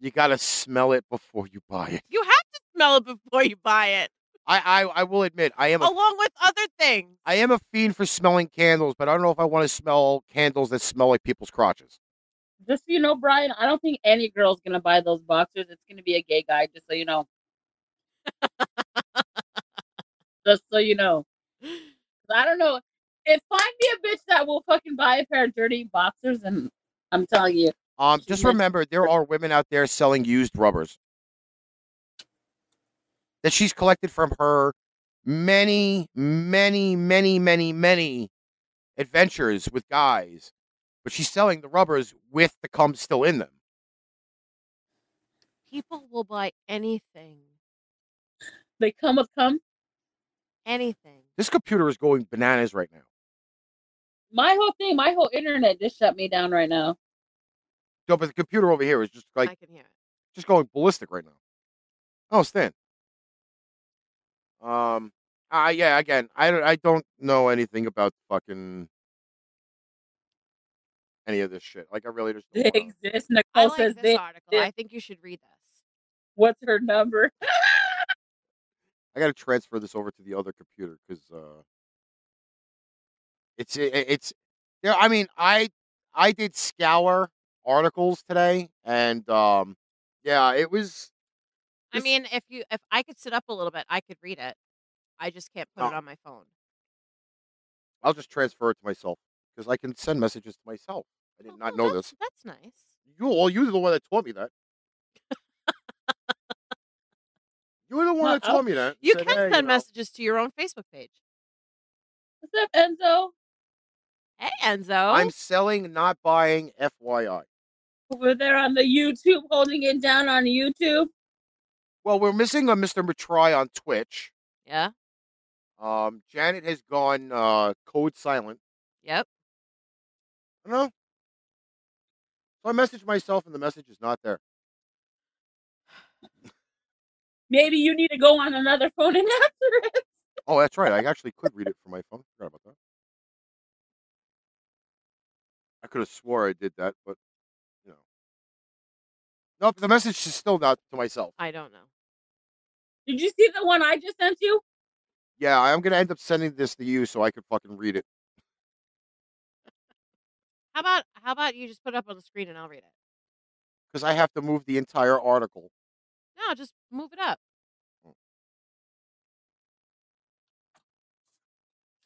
You got to smell it before you buy it. You have to smell it before you buy it, I, I, I will admit, I am a, along with other things. I am a fiend for smelling candles, but I don't know if I want to smell candles that smell like people's crotches. Just so you know, Brian, I don't think any girl's gonna buy those boxers. It's gonna be a gay guy, just so you know. just so you know. I don't know. If find me a bitch that will fucking buy a pair of dirty boxers, and I'm telling you, Um, just remember, there are women out there selling used rubbers that she's collected from her many, many, many, many, many adventures with guys, but she's selling the rubbers with the cum still in them. People will buy anything, they come with cum. anything. This computer is going bananas right now. My whole thing, my whole internet just shut me down right now. No, but the computer over here is just like I can hear it. just going ballistic right now. Oh, Stan. Um. Uh, yeah. Again, I don't. I don't know anything about fucking any of this shit. Like, I really just. They Don't wanna- exist. I Nicole like says this they. article. they- I think you should read this. What's her number? I got to transfer this over to the other computer because uh, it's it, it's there. I mean, I I did scour articles today, and um, yeah, it was. I mean, if you if I could sit up a little bit, I could read it. I just can't put it Oh. on my phone. I'll just transfer it to myself because I can send messages to myself. I did Oh, not well, know that's, this. That's nice. You, well, you're the one that taught me that. you were the one Well, that taught me that. You Said, can "Hey, send know, messages to your own Facebook page. What's up, Enzo? Hey, Enzo. I'm selling, not buying. FYI. Over there on the YouTube, holding it down on YouTube. Well, we're missing a Mr. Matry on Twitch. Yeah. Um, Janet has gone uh, code silent. Yep. I don't know. So I messaged myself, and the message is not there. Maybe you need to go on another phone and answer it. Oh, that's right. I actually could read it from my phone. Forgot about that. I could have swore I did that, but. Nope, the message is still not to myself. I don't know. Did you see the one I just sent you? Yeah, I'm gonna end up sending this to you so I could fucking read it. How about how about you just put it up on the screen and I'll read it? Because I have to move the entire article. No, just move it up. Mm.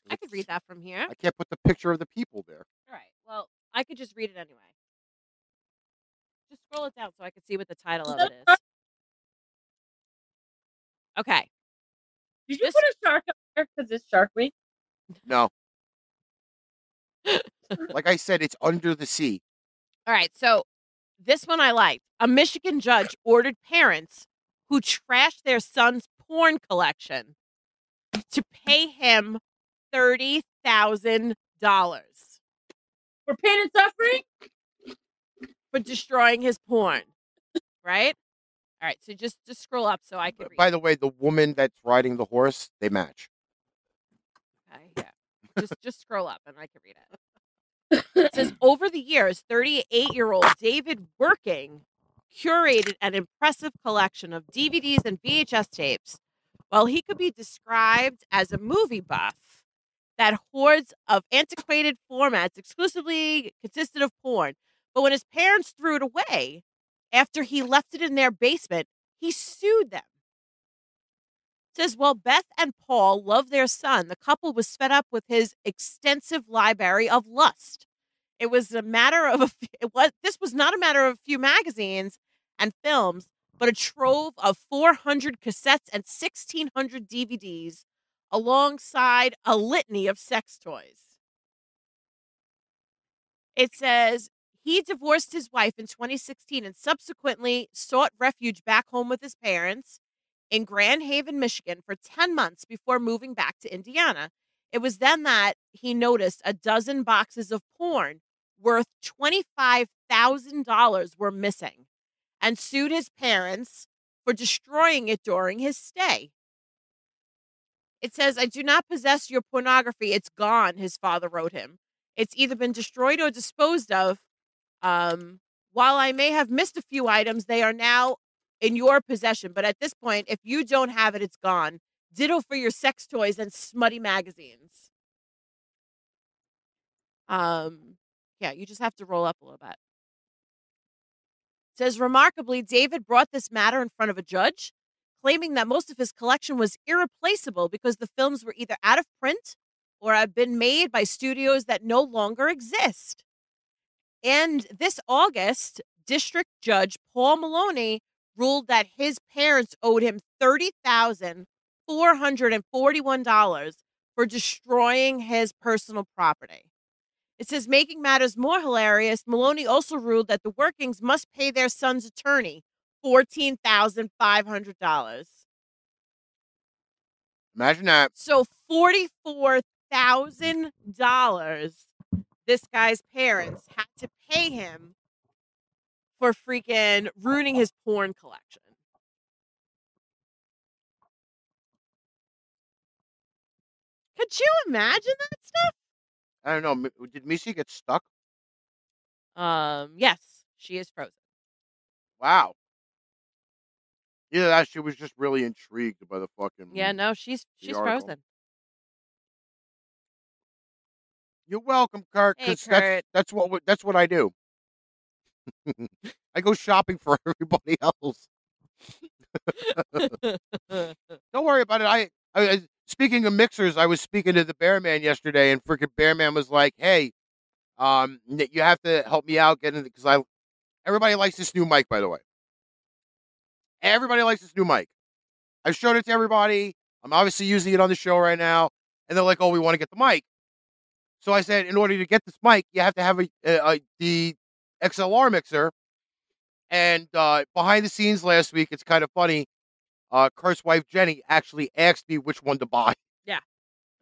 I could read that from here. I can't put the picture of the people there. All right. Well, I could just read it anyway. Just scroll it down so I can see what the title of it is. Okay. Did you This- put a shark up there because it's Shark Week? No. like I said, it's under the sea. All right. So this one I liked. A Michigan judge ordered parents who trashed their son's porn collection to pay him thirty thousand dollars For pain and suffering? For destroying his porn. Right? All right. So just just scroll up so I can read. By the way, the woman that's riding the horse, they match. Okay, yeah. Just just scroll up and I can read it. It says over the years, 38 year old David Werking curated an impressive collection of DVDs and VHS tapes. While he could be described as a movie buff, that hordes of antiquated formats exclusively consisted of porn. But when his parents threw it away after he left it in their basement, he sued them says while Beth and Paul love their son, the couple was fed up with his extensive library of lust. It was a matter of a it was this was not a matter of a few magazines and films, but a trove of 400 cassettes and 1600 DVDs alongside a litany of sex toys. It says he divorced his wife in 2016 and subsequently sought refuge back home with his parents in Grand Haven, Michigan for 10 months before moving back to Indiana. It was then that he noticed a dozen boxes of porn worth $25,000 were missing and sued his parents for destroying it during his stay. It says, I do not possess your pornography. It's gone, his father wrote him. It's either been destroyed or disposed of. Um, while I may have missed a few items, they are now in your possession. But at this point, if you don't have it, it's gone. Ditto for your sex toys and smutty magazines. Um, yeah, you just have to roll up a little bit. It says remarkably, David brought this matter in front of a judge, claiming that most of his collection was irreplaceable because the films were either out of print or had been made by studios that no longer exist. And this August, District Judge Paul Maloney ruled that his parents owed him $30,441 for destroying his personal property. It says, making matters more hilarious, Maloney also ruled that the Werkings must pay their son's attorney $14,500. Imagine that. So $44,000 this guy's parents had to pay him for freaking ruining his porn collection. Could you imagine that stuff? I don't know. Did Missy get stuck? Um, yes, she is frozen. Wow. Yeah, that she was just really intrigued by the fucking. Yeah, no, she's she's article. frozen. You're welcome, Kurt. Hey, 'cause that's Kurt. that's what that's what I do. I go shopping for everybody else. Don't worry about it. I, I, speaking of mixers, I was speaking to the Bearman yesterday, and freaking Bearman was like, "Hey, um, you have to help me out getting because I, everybody likes this new mic, by the way. Everybody likes this new mic. I've showed it to everybody. I'm obviously using it on the show right now, and they're like, "Oh, we want to get the mic." So I said, in order to get this mic, you have to have a, a, a the XLR mixer, And uh, behind the scenes last week, it's kind of funny. Uh, Kurt's wife Jenny actually asked me which one to buy. Yeah,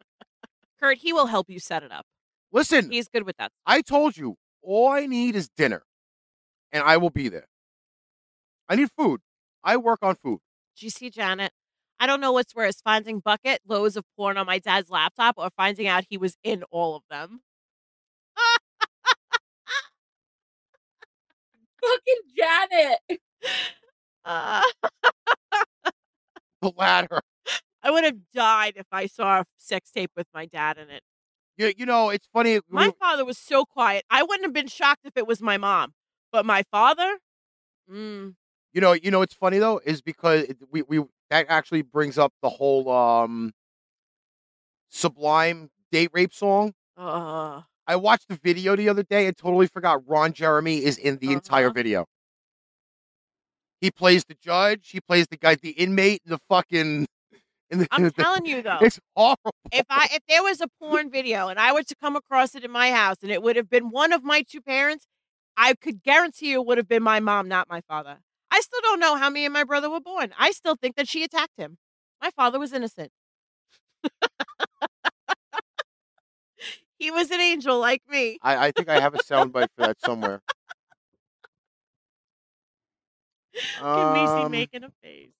Kurt, he will help you set it up. Listen, He's good with that. I told you all I need is dinner, and I will be there. I need food. I work on food. Did you see Janet? I don't know what's worse, finding bucket loads of porn on my dad's laptop or finding out he was in all of them. Fucking Janet. Uh, The latter. I would have died if I saw a sex tape with my dad in it. You, you know, it's funny. My we- father was so quiet. I wouldn't have been shocked if it was my mom. But my father? Mm, You know, you know, it's funny though, is because we we that actually brings up the whole um Sublime date rape song. uh, I watched the video the other day and totally forgot Ron Jeremy is in the entire Uh-huh. video. He plays the judge. He plays the guy, the inmate, the fucking. In the, I'm the- telling you though. it's horrible. if I if there was a porn video and I were to come across it in my house and it would have been one of my two parents, I could guarantee you it would have been my mom, not my father. I still don't know how me and my brother were born. I still think that she attacked him. My father was innocent. he was an angel like me. I, I think I have a soundbite for that somewhere. Can we see Um, making a face?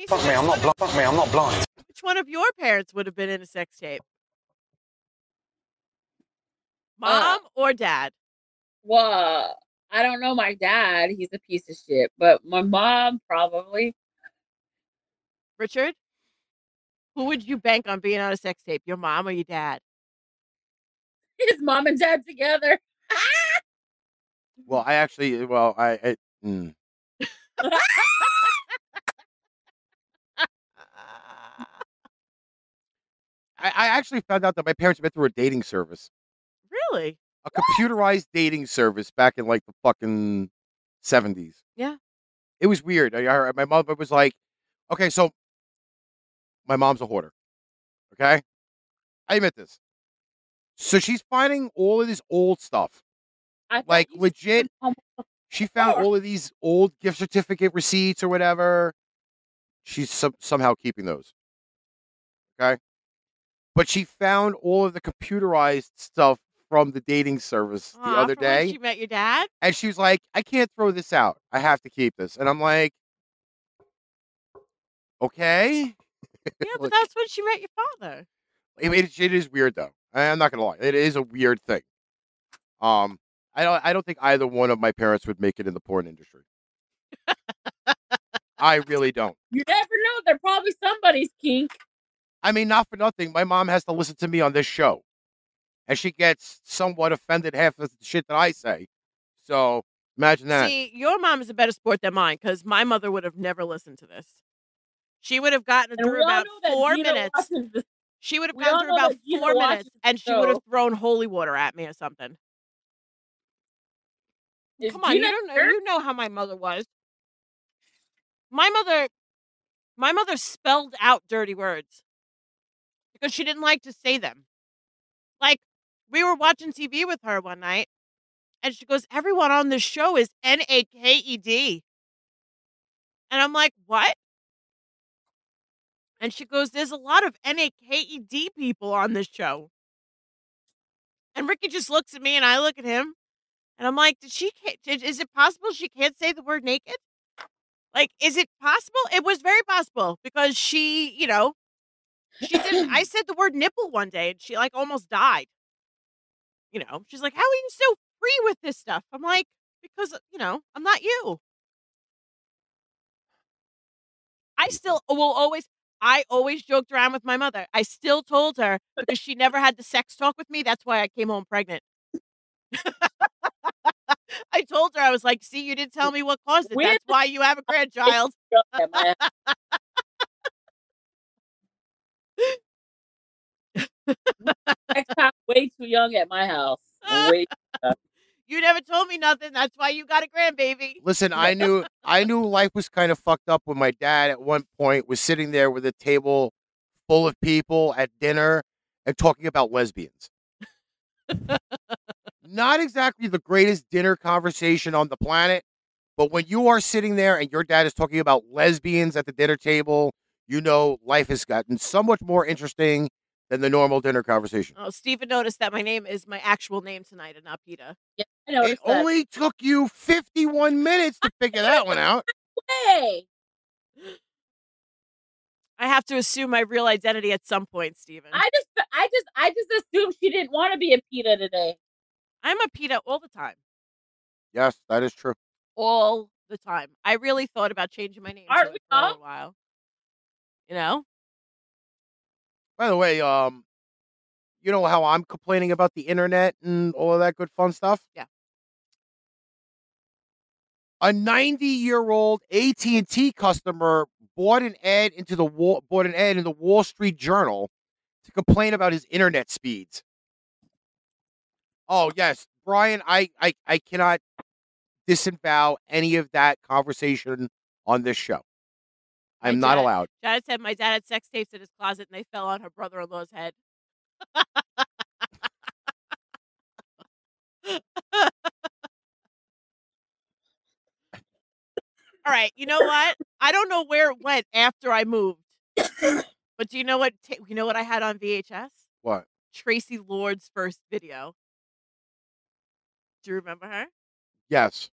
Meice, Fuck me, I'm not blind. Fuck me, I'm not blind. Which one of your parents would have been in a sex tape? Mom or dad? Well, I don't know my dad. He's a piece of shit. But my mom probably. Richard? Who would you bank on being on a sex tape? Your mom or your dad? His mom and dad together. Well, I actually, well, I, I mm. I, I actually found out that my parents met through a dating service, really? A computerized dating service back in like the fucking seventies. Yeah. it was weird. I, I, my mother was like, "Okay, so my mom's a hoarder." Okay, I admit this. So she's finding all of this old stuff, like legit. She found all of these old gift certificate receipts or whatever. She's some, somehow keeping those. Okay. But she found all of the computerized stuff from the dating service the Aw, other from when day. she met your dad? And she was like, I can't throw this out. I have to keep this. And I'm like, okay. Yeah, but Like- that's when she met your father. I mean, it, it is weird though. I- I'm not gonna lie. It is a weird thing. Um, I don't. I don't think either one of my parents would make it in the porn industry. I really don't. You never know. They're probably somebody's kink. I mean, not for nothing. My mom has to listen to me on this show, and she gets somewhat offended half of the shit that I say. So imagine that. See, your mom is a better sport than mine because my mother would have never listened to this. She would have gotten And through about four minutes. She would have we all gotten through about four minutes and she would have thrown holy water at me or something. Is Come on, you don't know you know how my mother was. My mother my mother spelled out dirty words because she didn't like to say them. Like we were watching TV with her one night and she goes, Everyone on this show is N A K E D. And I'm like, What? And she goes, There's a lot of N A K E D people on this show. And Ricky just looks at me and I look at him and I'm like, did she? Did, is it possible she can't say the word naked? Like, is it possible? It was very possible because she, you know, she did. I said the word nipple one day and she like almost died. You know, she's like, "How are you so free with this stuff?" I'm like, "Because you know, I'm not you." I still oh, will always. I always joked around with my mother. I still told her because she never had the sex talk with me. That's why I came home pregnant. I told her I was like, "See, you didn't tell me what caused it. That's why you have a grandchild." At my- Next time, way too young at my house. Way You never told me nothing. That's why you got a grandbaby. Listen, I knew I knew life was kind of fucked up when my dad at one point was sitting there with a table full of people at dinner and talking about lesbians. not exactly the greatest dinner conversation on the planet, but when you are sitting there and your dad is talking about lesbians at the dinner table, you know life has gotten so much more interesting than the normal dinner conversation. Oh, Stephen noticed that my name is my actual name tonight and not Peta. Yeah, I know. It that. only took you 51 minutes to figure that one out. Hey, I have to assume my real identity at some point, Stephen. I just, I just, I just assumed she didn't want to be a PETA today. I'm a Peta all the time. Yes, that is true. All the time. I really thought about changing my name Aren't to it we for a while. You know? By the way, um, you know how I'm complaining about the internet and all of that good fun stuff? Yeah. A 90 year old AT&T customer bought an ad into the wall, bought an ad in the Wall Street Journal to complain about his internet speeds. Oh yes, Brian, I I, I cannot disavow any of that conversation on this show. My I'm not dad- allowed. Janet said my dad had sex tapes in his closet and they fell on her brother in law's head. All right, you know what? I don't know where it went after I moved. But do you know what ta- you know what I had on VHS? What? Traci Lords first video. Do you remember her? Yes.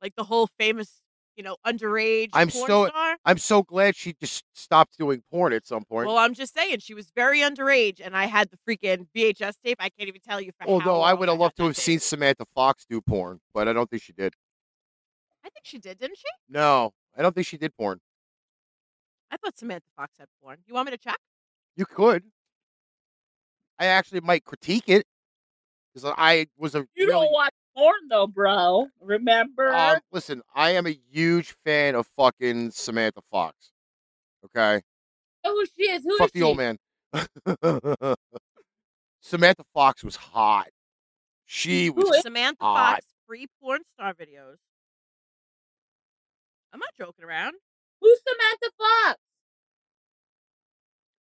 Like the whole famous, you know, underage I'm so- star? I'm so glad she just stopped doing porn at some point. Well, I'm just saying she was very underage, and I had the freaking VHS tape. I can't even tell you for oh, how Although I would have loved to have tape. seen Samantha Fox do porn, but I don't think she did. I think she did, didn't she? No, I don't think she did porn. I thought Samantha Fox had porn. You want me to check? You could. I actually might critique it because I was a You really. don't watch porn though, bro. Remember? um, listen, I am a huge fan of fucking Samantha Fox. Okay, know who she is? Who is fuck she? the old man. Samantha Fox was hot. She was Who is- Samantha hot. Fox free porn star videos. I'm not joking around. Who's Samantha Fox?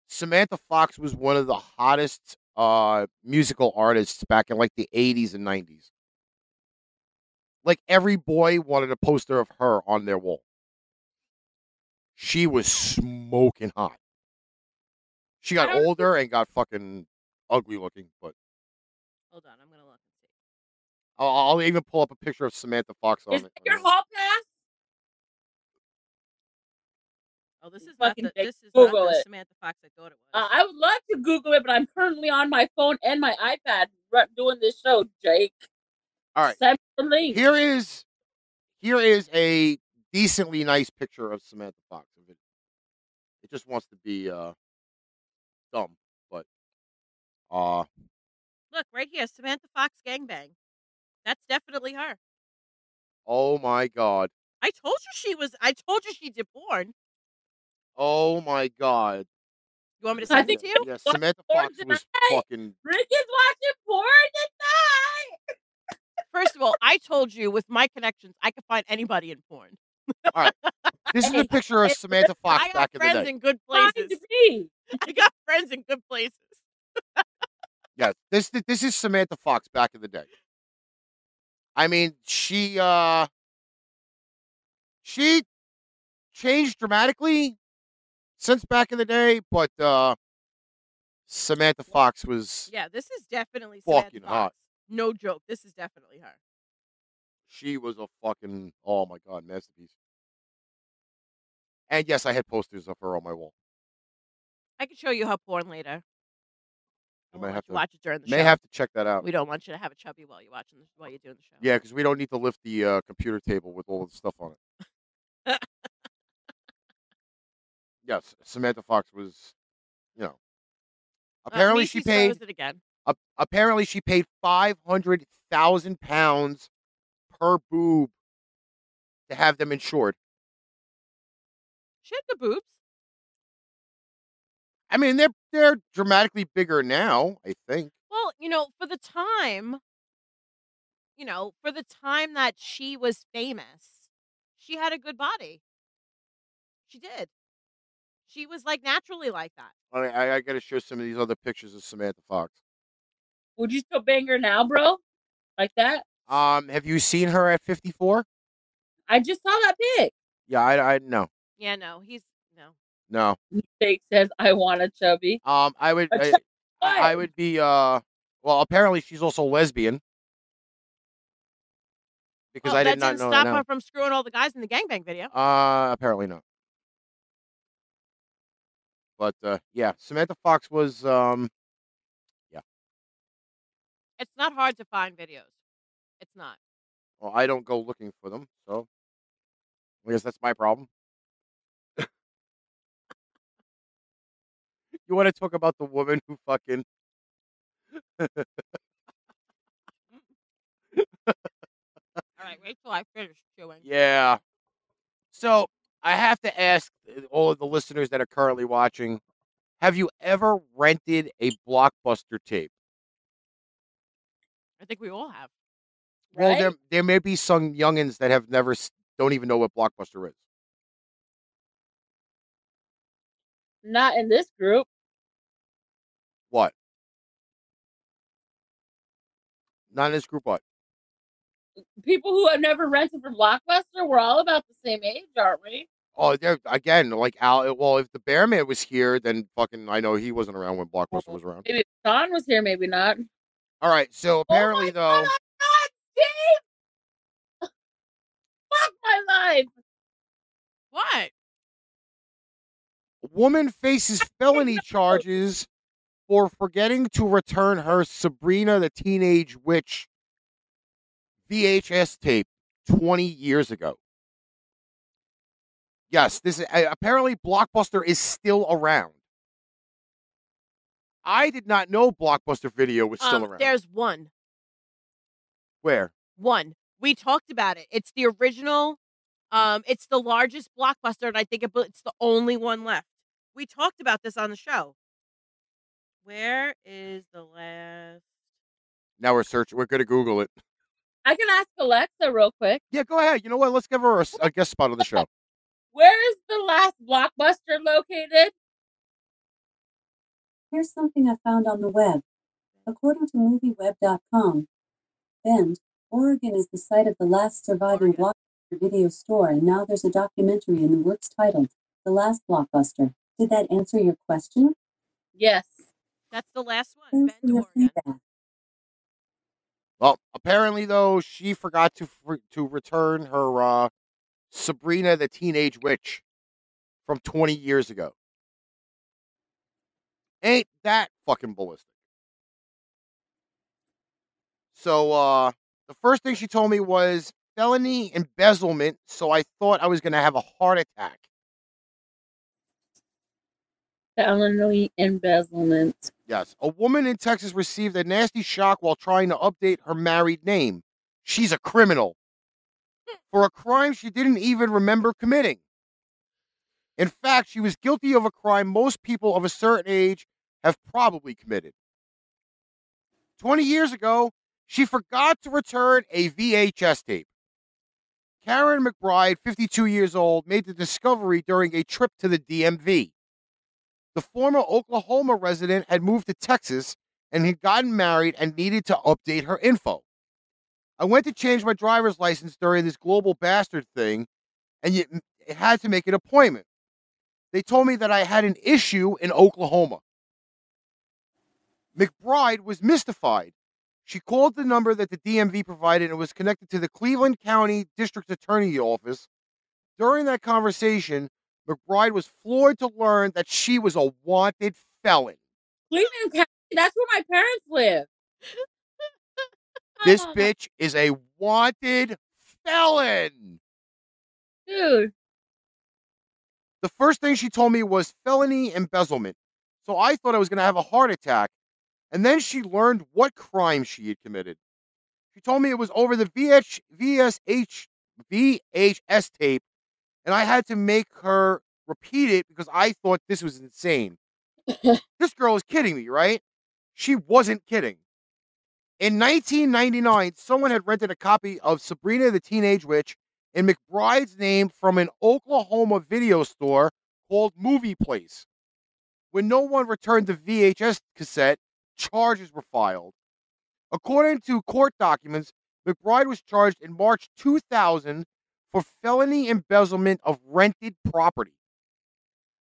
Samantha Fox was one of the hottest uh musical artists back in like the 80s and 90s. Like every boy wanted a poster of her on their wall. She was smoking hot. She got older and got fucking ugly looking, but Hold on, I'm gonna look and see. I'll, I'll even pull up a picture of Samantha Fox on Is it. that your hall pass? Oh, this is not Fucking the Jake, this is not Google the it. Samantha Fox I thought it was. Uh, I would love to Google it, but I'm currently on my phone and my iPad ru- doing this show, Jake. All right. Send the link. Here is here is a decently nice picture of Samantha Fox. It, it just wants to be uh dumb, but uh Look right here, Samantha Fox gangbang. That's definitely her. oh my god. I told you she was. I told you she did porn. Oh my god. You want me to I send think it to you? Yeah, Samantha Fox was fucking Rick is watching porn tonight. First of all, I told you with my connections, I could find anybody in porn. All right. This is a picture of Samantha Fox I got back in the friends day. in good places. I got friends in good places. Yeah, this this is Samantha Fox back in the day. I mean, she uh she changed dramatically since back in the day, but uh Samantha Fox was Yeah, this is definitely Samantha Fucking Fox. No joke. This is definitely her. she was a fucking oh my god masterpiece. And yes, I had posters of her on my wall. I can show you her porn later. I might have to watch it during the show. may show. have to check that out. we don't want you to have a chubby while you're watching this, while you're doing the show. Yeah, because we don't need to lift the uh, computer table with all the stuff on it. yes, Samantha Fox was, you know. Uh, Apparently, she paid. it again. Apparently, she paid five hundred thousand pounds per boob to have them insured. She had the boobs. I mean, they're they're dramatically bigger now. I think. Well, you know, for the time, you know, for the time that she was famous, she had a good body. She did. She was like naturally like that. I I, I got to show some of these other pictures of Samantha Fox. Would you still bang her now, bro? like that. Um, have you seen her at 54? I just saw that pic. Yeah, I, I no, Yeah, no, he's no. no. Jake says I want a chubby. Um, I would, A I, chubby I I would be. Uh, well, apparently she's also lesbian because Well, I did not didn't know. stop no. her from screwing all the guys in the gangbang video. Uh, apparently not. But uh, yeah, Samantha Fox was um It's not hard to find videos. It's not. Well, I don't go looking for them, so I guess that's my problem. you want to talk about the woman who fucking All right, wait till I finish chewing. yeah. So I have to ask uh, all of the listeners that are currently watching: Have you ever rented a blockbuster tape? I think we all have. Well, Right? there there may be some youngins that have never don't even know what blockbuster is. Not in this group. What? Not in this group. What? People who have never rented from Blockbuster, we're all about the same age, aren't we? Oh, there again, like Al. Well, if the Bear Man was here, then fucking I know he wasn't around when Blockbuster was around. Maybe if Sean was here, maybe not. All right, so apparently oh my though, God, Steve! Fuck my life. What? woman faces felony charges for forgetting to return her Sabrina the Teenage Witch VHS tape 20 years ago. Yes, this is uh, apparently Blockbuster is still around. I did not know Blockbuster Video was still Um, around. there's one. Where? One. We talked about it. It's the original. Um, it's the largest blockbuster, and I think it, it's the only one left. We talked about this on the show. Where is the last? Now we're searching. We're going to Google it. I can ask Alexa real quick. Yeah, go ahead. You know what? Let's give her a guest spot on the show. Where is the last Blockbuster located? Here's something I found on the web. According to MovieWeb.com, Bend, Oregon is the site of the last surviving Blockbuster video store, and now there's a documentary in the works titled The Last Blockbuster. Did that answer your question? Yes. That's the last one. Thanks Bend, your Oregon. feedback. Well, apparently though, she forgot to to return her uh, Sabrina the Teenage Witch from 20 years ago. Ain't that fucking ballistic? So, uh, the first thing she told me was felony embezzlement. So I thought I was going to have a heart attack. Felony embezzlement. Yes. A woman in Texas received a nasty shock while trying to update her married name. She's a criminal for a crime she didn't even remember committing. In fact, she was guilty of a crime most people of a certain age have probably committed. 20 years ago, she forgot to return a VHS tape. Karen McBride, 52 years old, made the discovery during a trip to the DMV. The former Oklahoma resident had moved to Texas and had gotten married and needed to update her info. I went to change my driver's license during this global bastard thing and you mm, it had to make an appointment. They told me that I had an issue in Oklahoma. McBride was mystified. She called the number that the DMV provided and was connected to the Cleveland County District Attorney Office. During that conversation, McBride was floored to learn that she was a wanted felon. Cleveland County. That's where my parents live. This bitch is a wanted felon. Dude. The first thing she told me was felony embezzlement. So I thought I was going to have a heart attack. And then she learned what crime she had committed. She told me it was over the VH, VSH, VHS tape, and I had to make her repeat it because I thought this was insane. this girl is kidding me, right? She wasn't kidding. In 1999, someone had rented a copy of Sabrina the Teenage Witch in McBride's name from an Oklahoma video store called Movie Place. When no one returned the VHS cassette, charges were filed. According to court documents, McBride was charged in March 2000 for felony embezzlement of rented property.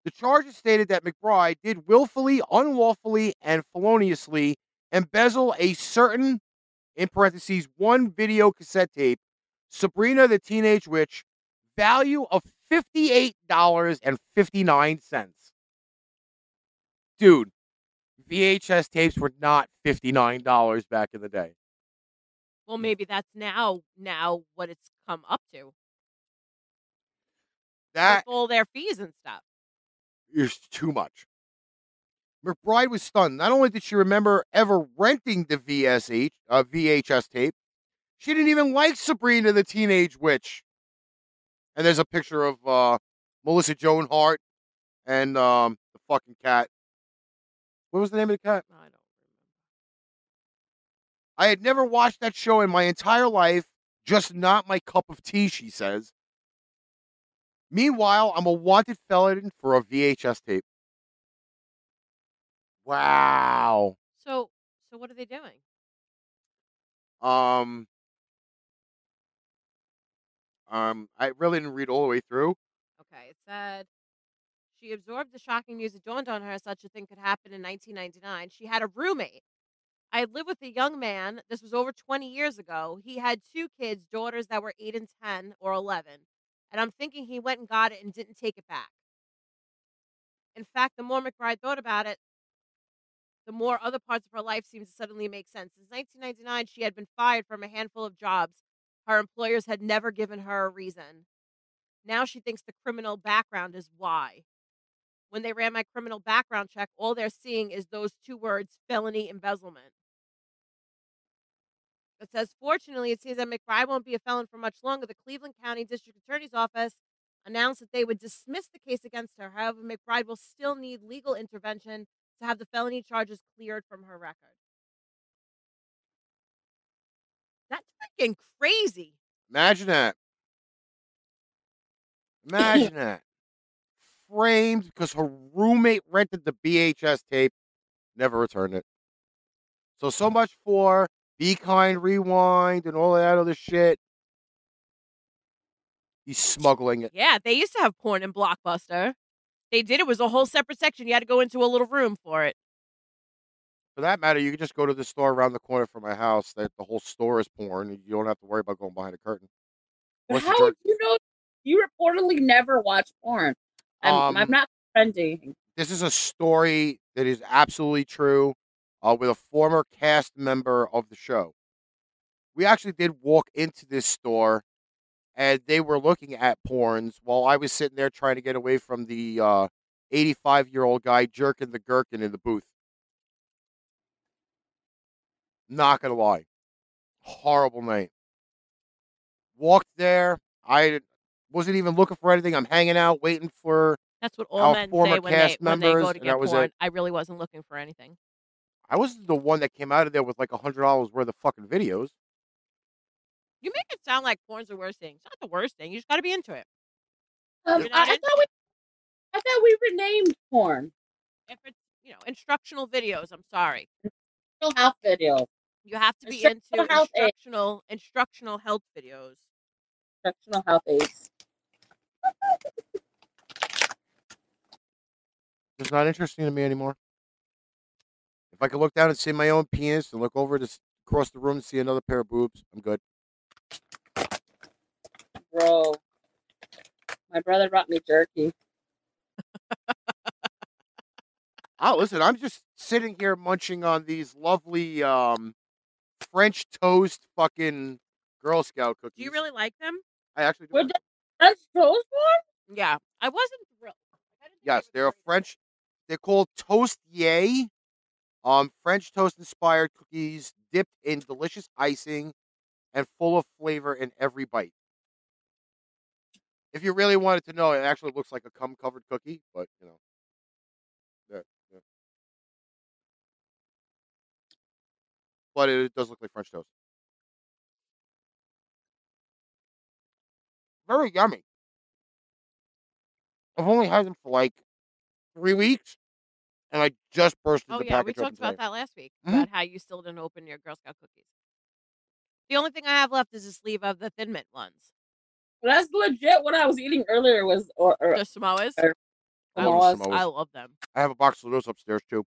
The charges stated that McBride did willfully, unlawfully, and feloniously embezzle a certain, in parentheses, one video cassette tape, Sabrina the Teenage Witch, value of $58.59. Dude, VHS tapes were not $59 back in the day. Well, maybe that's now now what it's come up to. That all their fees and stuff. is too much. McBride was stunned. Not only did she remember ever renting the VSH, uh, VHS tape, she didn't even like Sabrina the Teenage Witch. And there's a picture of uh, Melissa Joan Hart and um, the fucking cat. What was the name of the cat? I don't remember. I had never watched that show in my entire life. Just not my cup of tea, she says. Meanwhile, I'm a wanted felon for a VHS tape. Wow. So so what are they doing? Um, um, I really didn't read all the way through. Okay, it said she absorbed the shocking news. It dawned on her such a thing could happen in 1999. She had a roommate. I had lived with a young man. This was over 20 years ago. He had two kids, daughters that were 8 and 10 or 11. And I'm thinking he went and got it and didn't take it back. In fact, the more McBride thought about it, the more other parts of her life seemed to suddenly make sense. Since 1999, she had been fired from a handful of jobs. Her employers had never given her a reason. Now she thinks the criminal background is why. When they ran my criminal background check, all they're seeing is those two words felony embezzlement. It says, fortunately, it seems that McBride won't be a felon for much longer. The Cleveland County District Attorney's Office announced that they would dismiss the case against her. However, McBride will still need legal intervention to have the felony charges cleared from her record. That's freaking crazy. Imagine that. Imagine that. Framed because her roommate rented the VHS tape, never returned it. So, so mm. much for Be Kind Rewind and all that other shit. He's smuggling it. Yeah, they used to have porn in Blockbuster. They did. It was a whole separate section. You had to go into a little room for it. For that matter, you could just go to the store around the corner from my house. That the whole store is porn. You don't have to worry about going behind a curtain. But how you know? You reportedly never watch porn. I'm, I'm Um, not friendly. this is a story that is absolutely true uh, with a former cast member of the show. We actually did walk into this store and they were looking at porns while I was sitting there trying to get away from the 85 year old guy jerking the gherkin in the booth. Not going to lie. Horrible night. Walked there. I wasn't even looking for anything. I'm hanging out, waiting for That's what all Our men former say when they cast when they go members, to and get porn. I really wasn't looking for anything. I was the one that came out of there with like a hundred dollars worth of fucking videos. You make it sound like porn's the worst thing. It's not the worst thing. You just got to be into it. Um, You're I, not I in- thought we, I thought we renamed porn. If it's you know instructional videos, I'm sorry. Mental health video, You have to be Instructional into health aid. instructional instructional health videos. instructional health aids. It's not interesting to me anymore. If I could look down and see my own penis and look over to s- across the room and see another pair of boobs, I'm good. Bro, my brother brought me jerky. Oh, listen, I'm just sitting here munching on these lovely um, French toast fucking Girl Scout cookies. Do you really like them? I actually do. With the French toast one? Yeah, I wasn't thrilled. I didn't think they Yes, they're a French. They're called Toast Yay. Um, French toast inspired cookies dipped in delicious icing and full of flavor in every bite. If you really wanted to know, it actually looks like a cum covered cookie, but you know. Yeah, yeah. But it does look like French toast. Very yummy. I've only had them for like three weeks, and I just bursted Oh the yeah, we package open talked about today. that last week Mhm. about how you still didn't open your Girl Scout cookies. The only thing I have left is a sleeve of the Thin Mint ones. That's legit. What I was eating earlier was or, or The Samoas. or- I love the I love them. I have a box of those upstairs too.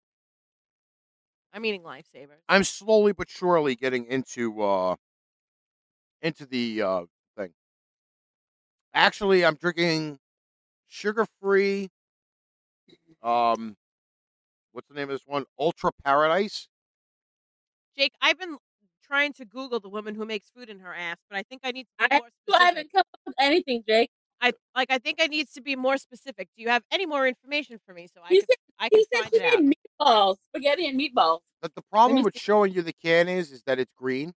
I'm eating lifesavers. I'm slowly but surely getting into uh into the uh thing. Actually, I'm drinking sugar-free um what's the name of this one? Ultra Paradise. Jake, I've been trying to Google the woman who makes food in her ass, but I think I need to be I more still haven't come up with anything, Jake. I like. I think I need to be more specific. Do you have any more information for me so I He can said I can he said find she it out? made meatballs, spaghetti and meatballs. But the problem with showing you the can is is that it's green.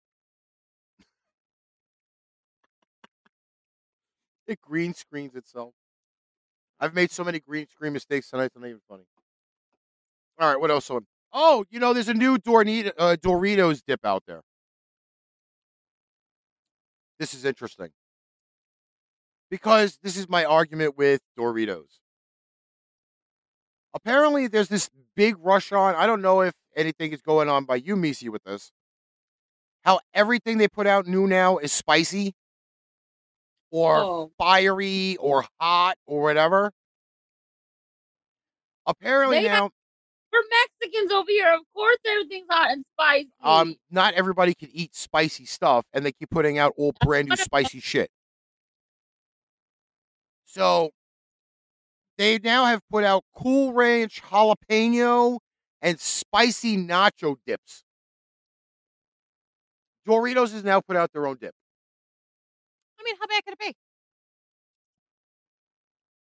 It green screens itself. I've made so many green screen mistakes tonight. It's not even funny. All right, what else? On? Oh, you know, there's a new Dornito, uh, Doritos dip out there. This is interesting because this is my argument with Doritos. Apparently, there's this big rush on. I don't know if anything is going on by you, Meice, with this. How everything they put out new now is spicy or Oh. fiery or hot or whatever. Apparently They have- now, For Mexicans over here, of course everything's hot and spicy. um, not everybody can eat spicy stuff, and they keep putting out all brand new spicy shit. So they now have put out Cool Ranch jalapeno and spicy nacho dips. Doritos has now put out their own dip. I mean, how bad could it be?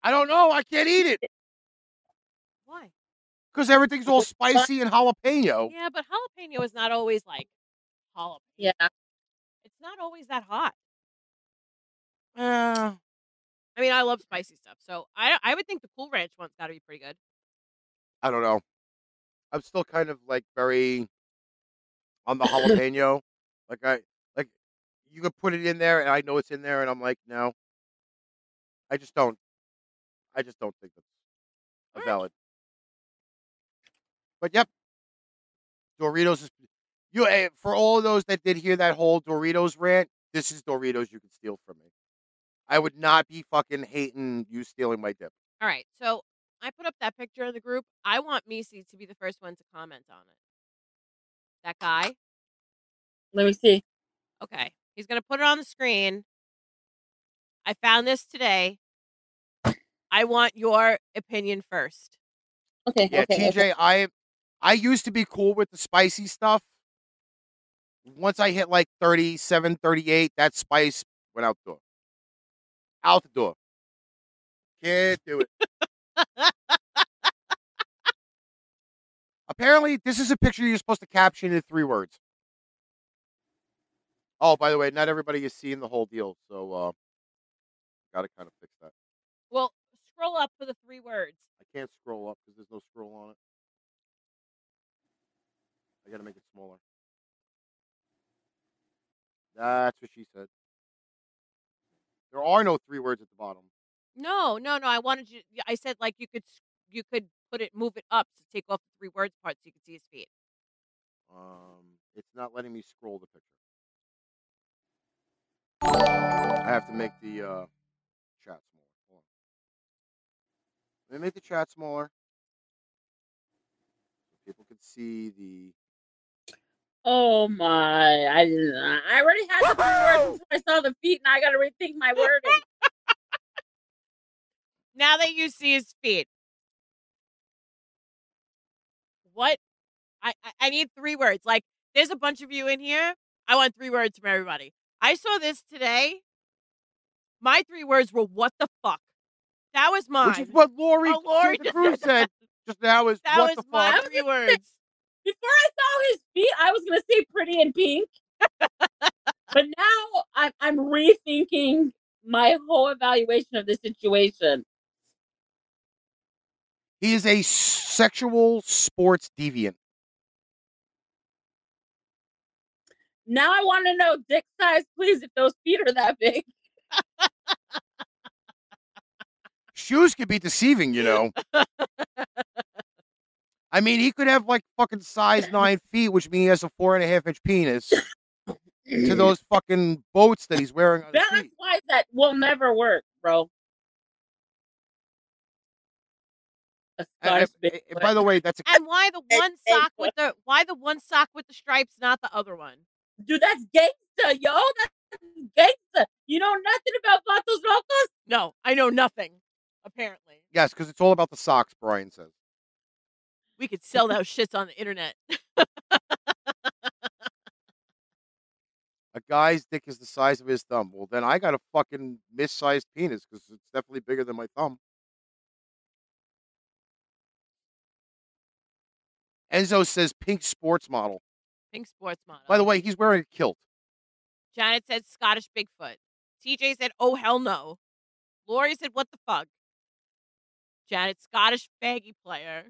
I don't know. I can't eat it Why? because everything's all spicy and jalapeno. Yeah, but jalapeno is not always like jalapeno. yeah. It's not always that hot. Uh, I mean, I love spicy stuff, so I I would think the Cool Ranch one's got to be pretty good. I don't know. I'm still kind of like very on the jalapeno. like I you could put it in there and I know it's in there and I'm like, no. I just don't I just don't think that's a valid. But yep. Doritos is you eh, for all of those that did hear that whole Doritos rant, this is Doritos you can steal from me. I would not be fucking hating you stealing my dip. All right, so I put up that picture in the group. I want Meice to be the first one to comment on it. That guy. Let me see. Okay, he's gonna put it on the screen. I found this today. I want your opinion first. Okay. Yeah, okay. TJ, okay. I I used to be cool with the spicy stuff. Once I hit like 37, 38, that spice went out the door. Out the door. Can't do it. Apparently, this is a picture you're supposed to caption in three words. Oh, by the way, not everybody is seeing the whole deal, so uh gotta kind of fix that. Well, scroll up for the three words. I can't scroll up because there's no scroll on it. I gotta make it smaller. That's what she said. There are no three words at the bottom. No, no, no. I wanted you. I said like you could you could put it, move it up to take off the three words part so you could see his feet. Um, it's not letting me scroll the picture. I have to make the uh, chat smaller. Hold on. Let me make the chat smaller so people can see the. Oh my! I didn't. I already had the three words before I saw the feet, and I got to rethink my wording. Now that you see his feet, what? I I, I need three words. Like there's a bunch of you in here. I want three words from everybody. I saw this today. My three words were "What the fuck." That was mine. Which is what Lori, Oh, Lori just Cruz said said just now. Is that what was the my fuck? three words. Before I saw his feet, I was gonna say pretty and pink, but now I'm I'm rethinking my whole evaluation of the situation. He is a sexual sports deviant. Now I want to know dick size, please, if those feet are that big. Shoes can be deceiving, you know. I mean, he could have like fucking size nine feet, which means he has a four and a half inch penis to those fucking boats that he's wearing on his That's feet. why that will never work, bro. And- and- and by the way, that's a And why the one sock with the why the one sock with the stripes, not the other one? dude, that's gangsta, yo. That's gangsta. You know nothing about Vatos Locos? No, I know nothing. Apparently, yes, because it's all about the socks. Brian says. we could sell those shits on the internet. A guy's dick is the size of his thumb. Well, then I got a fucking missized penis because it's definitely bigger than my thumb. Enzo says pink sports model. Pink sports model. By the way, he's wearing a kilt. Janet said Scottish Bigfoot. TJ said, "Oh hell no." Lori said, "What the fuck?" Janet, Scottish baggy player.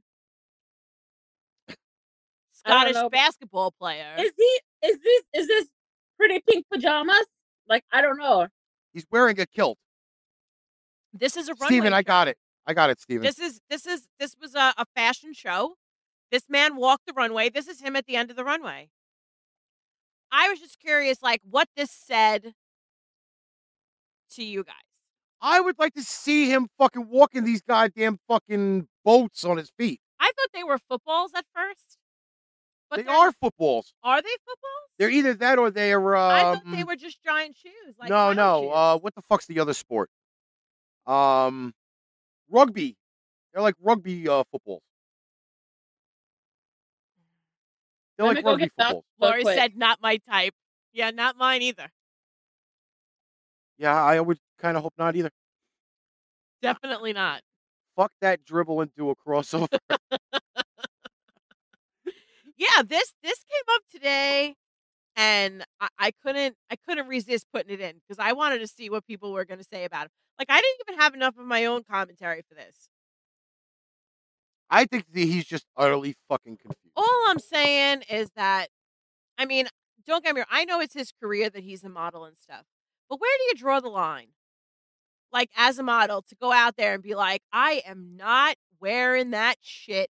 Scottish know. basketball player. Is he? Is this? Is this pretty pink pajamas? Like I don't know. He's wearing a kilt. This is a runway. Steven, I got it. I got it, Steven. This is this is this was a, a fashion show. This man walked the runway. This is him at the end of the runway. I was just curious, like what this said to you guys. I would like to see him fucking walking these goddamn fucking boats on his feet. I thought they were footballs at first. But they they're- footballs. Are they footballs? They're either that or they are. Um, I thought they were just giant shoes. Like no, no. shoes. Uh, what the fuck's the other sport? Um, rugby. They're like rugby uh, footballs. They're Let like rugby get that. footballs. Lori said, "Not my type." Yeah, not mine either. Yeah, I would kind of hope not either. Definitely not. Fuck that dribble and do a crossover. Yeah, this this came up today, and I, I couldn't I couldn't resist putting it in because I wanted to see what people were going to say about it. Like I didn't even have enough of my own commentary for this. I think that he's just utterly fucking confused. All I'm saying is that, I mean, don't get me wrong. I know it's his career that he's a model and stuff, but where do you draw the line? Like as a model to go out there and be like, I am not wearing that shit.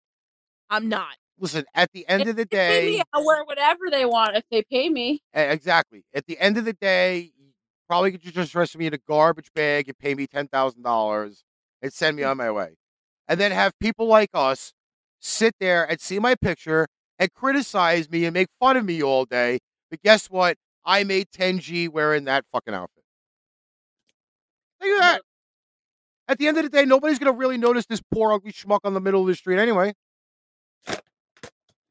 I'm not. Listen, at the end If of the they pay me, day, I'll wear whatever they want if they pay me. exactly. At the end of the day, you probably could just dress me in a garbage bag and pay me ten thousand dollars and send me mm. on my way, and then have people like us sit there and see my picture and criticize me and make fun of me all day. But guess what? I made 10G wearing that fucking outfit. Think of that. At the end of the day, nobody's gonna really notice this poor ugly schmuck on the middle of the street anyway.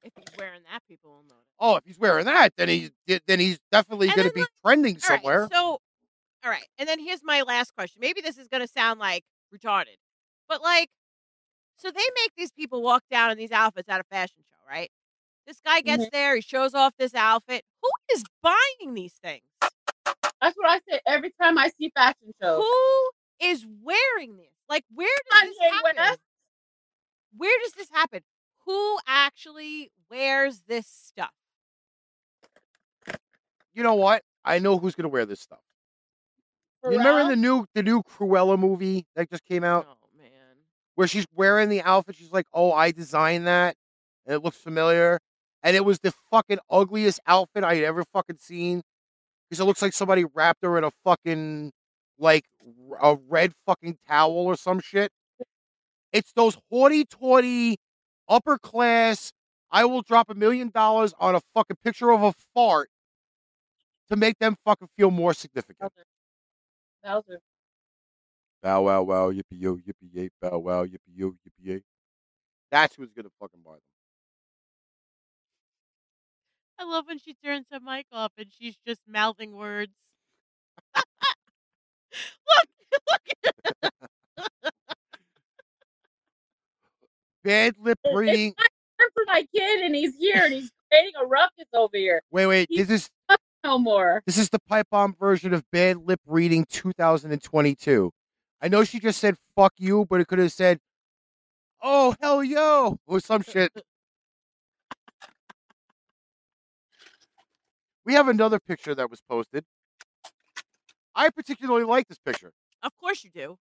If he's wearing that, people will notice. Oh, if he's wearing that, then he's then he's definitely going to be trending All right, somewhere. so, all right. And then here's my last question. Maybe this is going to sound like retarded, but like, so they make these people walk down in these outfits at a fashion show, right? This guy gets Mm-hmm. there, he shows off this outfit. Who is buying these things? That's what I say every time I see fashion shows. Who is wearing this? Like, where does this happen? Where does this happen? Who actually wears this stuff? you know what? I know who's going to wear this stuff. You remember the new the new Cruella movie that just came out Oh man. where she's wearing the outfit? She's like, "Oh, I designed that, and it looks familiar." And it was the fucking ugliest outfit I had ever fucking seen because it looks like somebody wrapped her in a fucking like a red fucking towel or some shit. It's those haughty-taughty, upper class. I will drop a million dollars on a fucking picture of a fart to make them fucking feel more significant. Bowser. Bow wow wow yippee yo yippee yay bow wow yippee yo yippee yay. That's who's gonna fucking buy them. I love when she turns her mic off and she's just mouthing words. look, look. Bad lip reading. It's for my kid, and he's here, and he's creating a ruckus over here. Wait, wait. he- This is No more. this is the pipe bomb version of bad lip reading 2022. I know she just said fuck you, but it could have said, "Oh hell yo" or some shit. We have another picture that was posted. I particularly like this picture. Of course you do.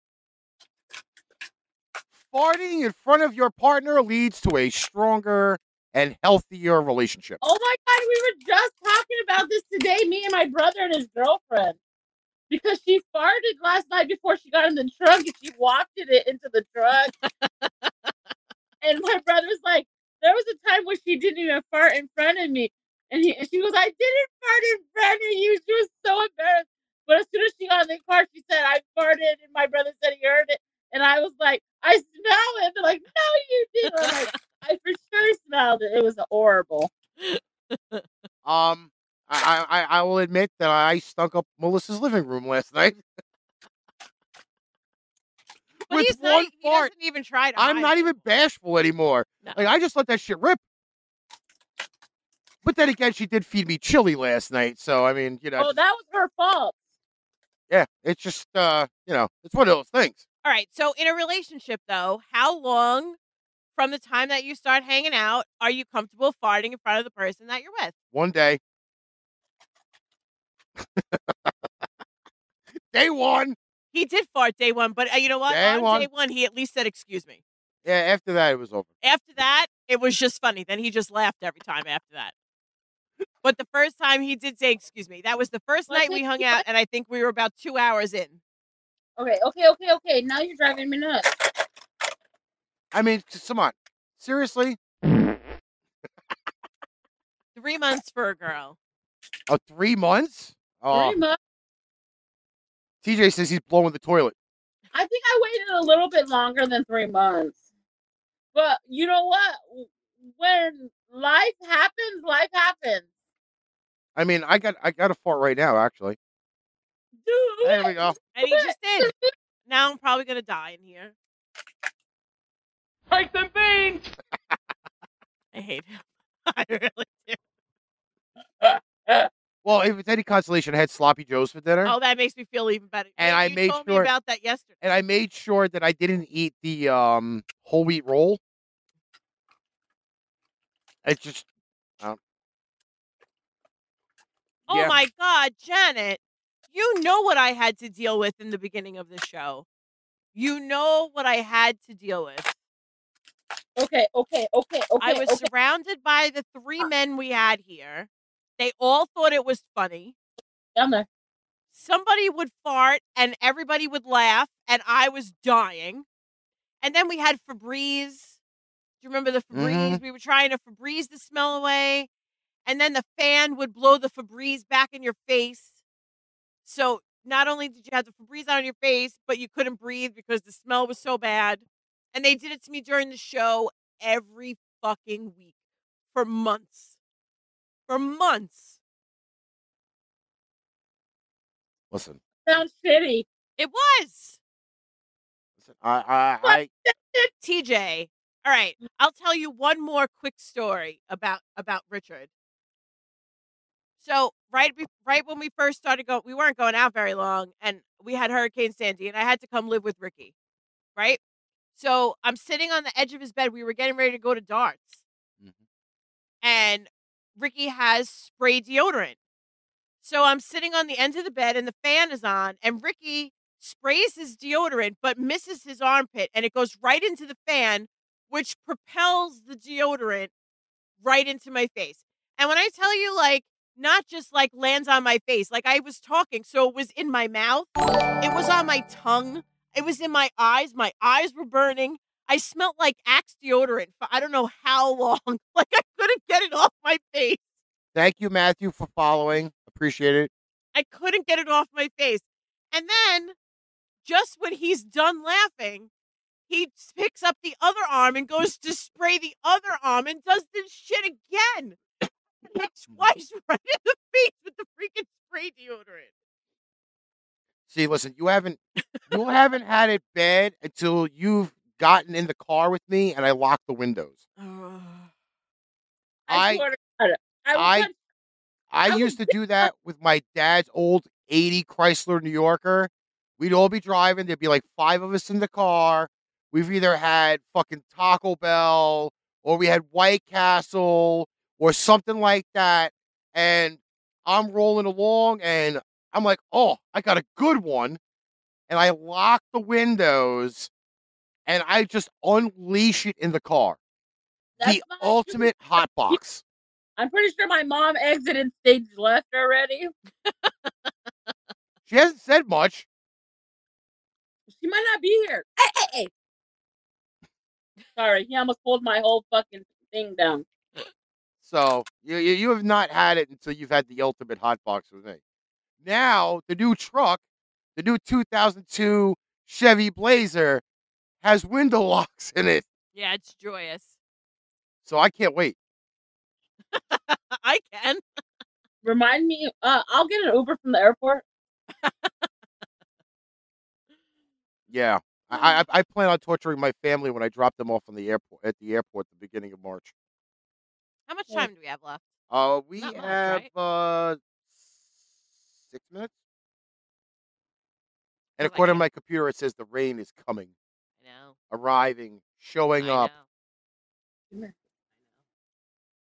farting in front of your partner leads to a stronger and healthier relationship. Oh my god, we were just talking about this today, me and my brother and his girlfriend. Because she farted last night before she got in the truck and she wafted it into the truck. and my brother's like, there was a time when she didn't even fart in front of me. And, he, and she goes, I didn't fart in front of you. She was so embarrassed. But as soon as she got in the car, she said, I farted. And my brother said he heard it. And I was like, I smell it. They're like, no, you didn't. I'm like, I for sure smelled it. It was horrible. Um, I, I I will admit that I stunk up Melissa's living room last night. But With he's not, one he fart. doesn't even try to. I'm hide not even bashful anymore. No. Like I just let that shit rip. But then again, she did feed me chili last night, so I mean, you know, Oh, that was her fault. yeah, it's just uh, you know, it's one of those things. All right. So in a relationship, though, how long from the time that you start hanging out are you comfortable farting in front of the person that you're with? One day, day one. He did fart day one, but uh, you know what? Day On one. day one, he at least said, "Excuse me." Yeah, after that, it was over. After that, it was just funny. Then he just laughed every time after that. But the first time he did say, "Excuse me," that was the first Let's night we hung out, and I think we were about two hours in. Okay, okay, okay, okay. Now you're driving me nuts. I mean, c- come on, seriously. Three months for a girl. Oh, three months? Oh, Three months. TJ says he's blowing the toilet. I think I waited a little bit longer than three months. But you know what? When life happens, life happens. I mean, I got I got a fart right now, actually. Dude. There we go. And he just did. Now I'm probably gonna die in here. Take them beans! I hate him. I really do. Well, if it's any consolation, I had sloppy joes for dinner, Oh, that makes me feel even better. And Yeah, I made told sure- me about that yesterday. and I made sure that I didn't eat the um whole wheat roll. It's just um Oh Yeah. my God, Janet, you know what I had to deal with in the beginning of the show. You know what I had to deal with. Okay, okay, okay, okay. I was okay. surrounded by the three ah. men we had here. They all thought it was funny. down there. Somebody would fart and everybody would laugh, and I was dying. And then we had Febreze. Do you remember the Febreze? Mm-hmm. We were trying to Febreze the smell away. And then the fan would blow the Febreze back in your face. So not only did you have the Febreze on your face, but you couldn't breathe because the smell was so bad. And they did it to me during the show every fucking week for months. For months. listen, Sounds shitty. It was. listen. I I, I TJ. All right, I'll tell you one more quick story about about Richard. So right be- right when we first started going, we weren't going out very long, and we had Hurricane Sandy, and I had to come live with Ricky, right? So I'm sitting on the edge of his bed. We were getting ready to go to darts, Mhm. and Ricky has spray deodorant. So I'm sitting on the end of the bed, and the fan is on, and Ricky sprays his deodorant but misses his armpit and it goes right into the fan which propels the deodorant right into my face and when i tell you like not just like lands on my face like i was talking so it was in my mouth it was on my tongue it was in my eyes my eyes were burning i smelled like axe deodorant for i don't know how long like i couldn't get it off my face thank you, Matthew, for following. Appreciate it. I couldn't get it off my face. And then, just when he's done laughing, he picks up the other arm and goes to spray the other arm and does this shit again. Twice right in the face with the freaking spray deodorant. See, listen, you haven't you haven't had it bad until you've gotten in the car with me and I locked the windows. I- I, swear to God. I, I- I I used to do that with my dad's old 80 Chrysler New Yorker. We'd all be driving. There'd be like five of us in the car. We've either had fucking Taco Bell or we had White Castle or something like that. And I'm rolling along and I'm like, oh, I got a good one. And I lock the windows and I just unleash it in the car. That's the ultimate hot box. I'm pretty sure my mom exited stage left already. She hasn't said much. She might not be here. Hey, hey, hey. Sorry, he almost pulled my whole fucking thing down. So you, you you have not had it until you've had the ultimate hot box with me. Now the new truck, the new 2002 Chevy Blazer, has window locks in it. Yeah, it's joyous. So I can't wait. I can. Remind me, uh, I'll get an Uber from the airport. Yeah, I, I I plan on torturing my family when I drop them off on the airport at the airport at the beginning of March. How much time do we have left? Uh, we Not much, have right? uh six minutes. And Feels like according to it. my computer, it says the rain is coming, I know. arriving, showing I up. know.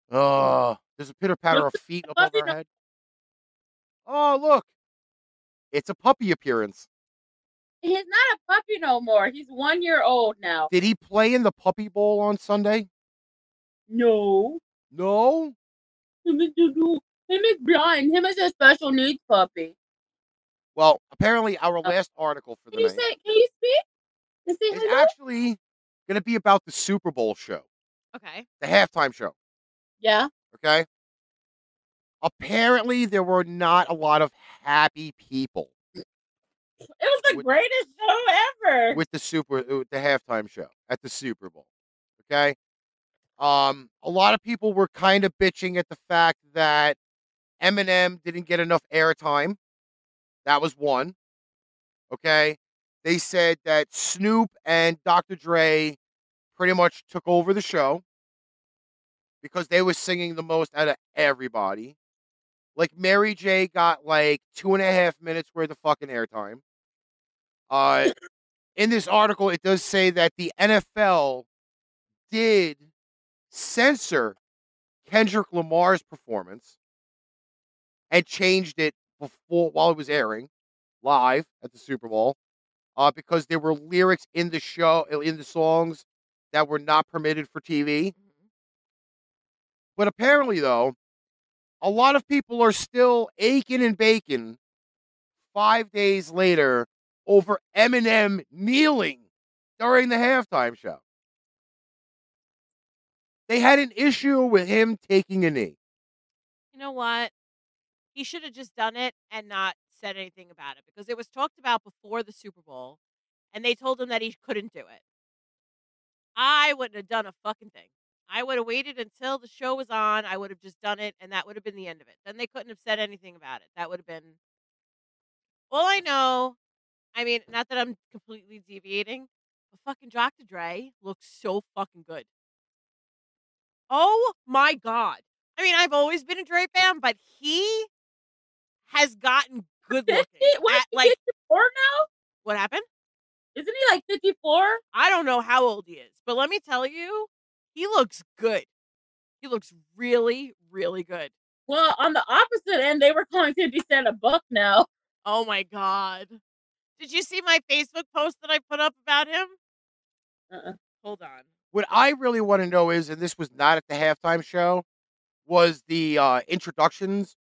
Oh, there's a pitter patter of Look, feet above puppy our head. Oh, look. It's a puppy appearance. He's not a puppy no more. He's one year old now. Did he play in the Puppy Bowl on Sunday? No. No. Him is, blind. Him is a special needs puppy. Well, apparently, our oh. last article for the Can you night say? Can you speak? And is hello? actually going to be about the Super Bowl show, Okay. the halftime show. Yeah. Okay. Apparently, there were not a lot of happy people It was the With- greatest show ever. with the super uh, the halftime show at the Super Bowl. Okay. Um, a lot of people were kind of bitching at the fact that Eminem didn't get enough airtime. That was one. Okay. They said that Snoop and Dr. Dre pretty much took over the show because they were singing the most out of everybody. Like Mary J got like two and a half minutes worth of fucking airtime. Uh, in this article, it does say that the NFL did censor Kendrick Lamar's performance and changed it before while it was airing live at the Super Bowl uh, because there were lyrics in the show in the songs that were not permitted for TV. Mhm. But apparently, though, a lot of people are still aching and baking five days later over Eminem kneeling during the halftime show. They had an issue with him taking a knee. You know what? He should have just done it and not said anything about it because it was talked about before the Super Bowl and they told him that he couldn't do it. I wouldn't have done a fucking thing. I would have waited until the show was on. I would have just done it and that would have been the end of it. Then they couldn't have said anything about it. That would have been all I know. I mean, not that I'm completely deviating, but fucking Dr. Dre looks so fucking good. Oh my god. I mean, I've always been a Dre fan, but he has gotten good looking. What, At, like, 54 now? what happened? Isn't he like 54? I don't know how old he is, but let me tell you, he looks good. He looks really, really good. Well, on the opposite end, they were calling 50 Cent a buck now. Oh my god. Did you see my Facebook post that I put up about him? Uh-uh. Hold on. What I really want to know is, and this was not at the halftime show, was the uh, introductions.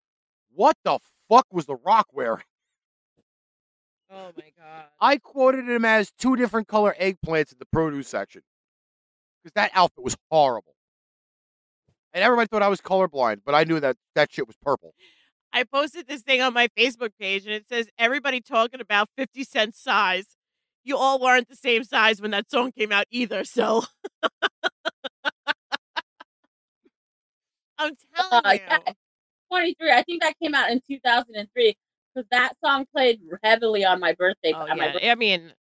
What the fuck was The Rock wearing? Oh my god. I quoted him as two different color eggplants in the produce section because that outfit was horrible. And everybody thought I was colorblind, but I knew that that shit was purple. I posted this thing on my Facebook page and it says everybody talking about 50 cent size. You all weren't the same size when that song came out either, so I'm telling Uh, you. yeah. 23. I think that came out in 2003 because that song played heavily on my birthday. Oh, on my yeah. birthday. I mean,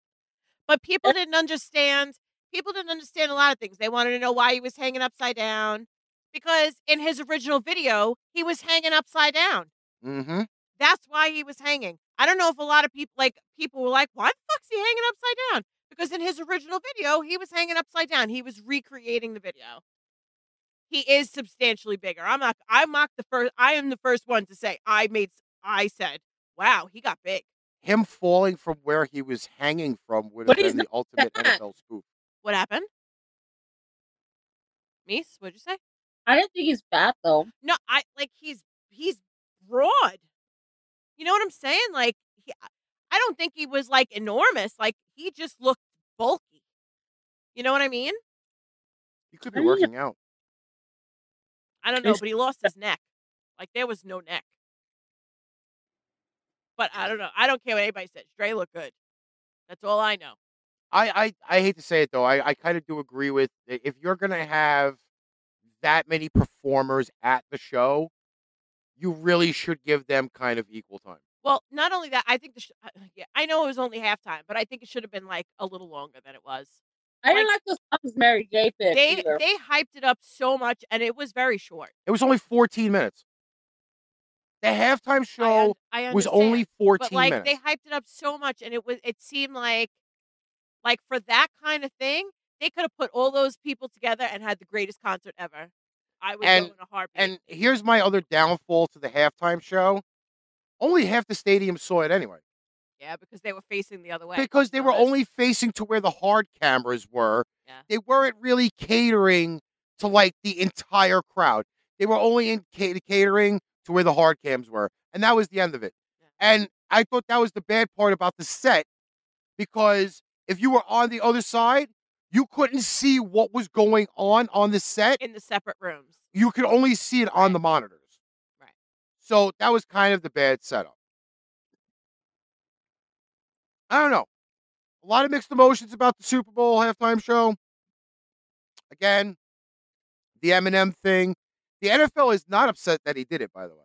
but people didn't understand. People didn't understand a lot of things. They wanted to know why he was hanging upside down because in his original video, he was hanging upside down. Mm-hmm. That's why he was hanging. I don't know if a lot of people like people were like, "Why the fuck's he hanging upside down?" Because in his original video, he was hanging upside down. He was recreating the video. He is substantially bigger. I'm not. I'm not the first. I am the first one to say I made. I said, "Wow, he got big." Him falling from where he was hanging from would have been the ultimate. NFL spoof. What happened? Meice, what'd you say? I didn't think he's fat though. No, I like he's he's broad. You know what I'm saying? Like he, I don't think he was like enormous. Like he just looked bulky. You know what I mean? He could be working out. I don't know, but he lost his neck. Like there was no neck. But I don't know. I don't care what anybody says. Dre looked good. That's all I know. I, I, I hate to say it though. I, I kind of do agree with i- if you're gonna have that many performers at the show, you really should give them kind of equal time. Well, not only that, I think the sh- uh, yeah, I know it was only halftime, but I think it should have been like a little longer than it was. I didn't like the songs Mary J picked They either. they hyped it up so much, and it was very short. It was only 14 minutes. The halftime I, show un- I was only 14 but like minutes. they hyped it up so much, and it was it seemed like like for that kind of thing, they could have put all those people together and had the greatest concert ever. I would And- go in a heartbeat. And here's my other downfall to the halftime show. Only half the stadium saw it anyway. yeah, because they were facing the other way. Because they were only facing to where the hard cameras were. Yeah. They weren't really catering to like the entire crowd. They were only in ca- catering to where the hard cams were. And that was the end of it. Yeah. And I thought that was the bad part about the set because if you were on the other side, you couldn't see what was going on on the set. in the separate rooms. You could only see it on the monitors. Right. So that was kind of the bad setup. I don't know. A lot of mixed emotions about the Super Bowl halftime show. Again, the Eminem thing. The NFL is not upset that he did it, by the way.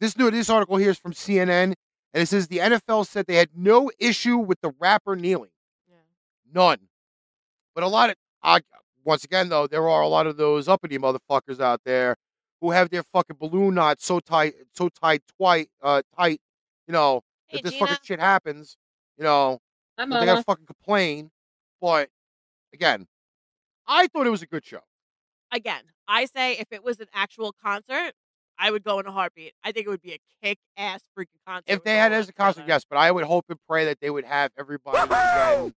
This new this article here is from CNN, and it says the NFL said they had no issue with the rapper kneeling. None. But a lot of, I, once again, though, there are a lot of those uppity motherfuckers out there who have their fucking balloon knot so tight, so tight, tight, uh, tight, you know, Hey, if this Gina. fucking shit happens, you know, they gotta fucking complain. But again, I thought it was a good show. Again, I say if it was an actual concert, I would go in a heartbeat. I think it would be a kick ass freaking concert. If they had it as a concert, yes, but I would hope and pray that they would have everybody again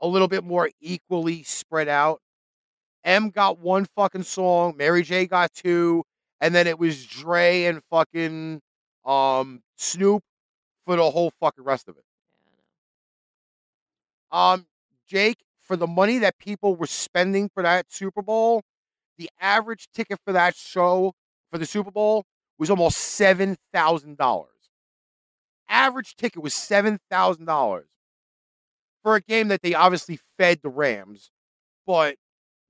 a little bit more equally spread out. M got one fucking song, Mary J got two, and then it was Dre and fucking um Snoop for the whole fucking rest of it. Um, Jake, for the money that people were spending for that Super Bowl, the average ticket for that show for the Super Bowl was almost seven thousand dollars. Average ticket was seven thousand dollars for a game that they obviously fed the Rams, but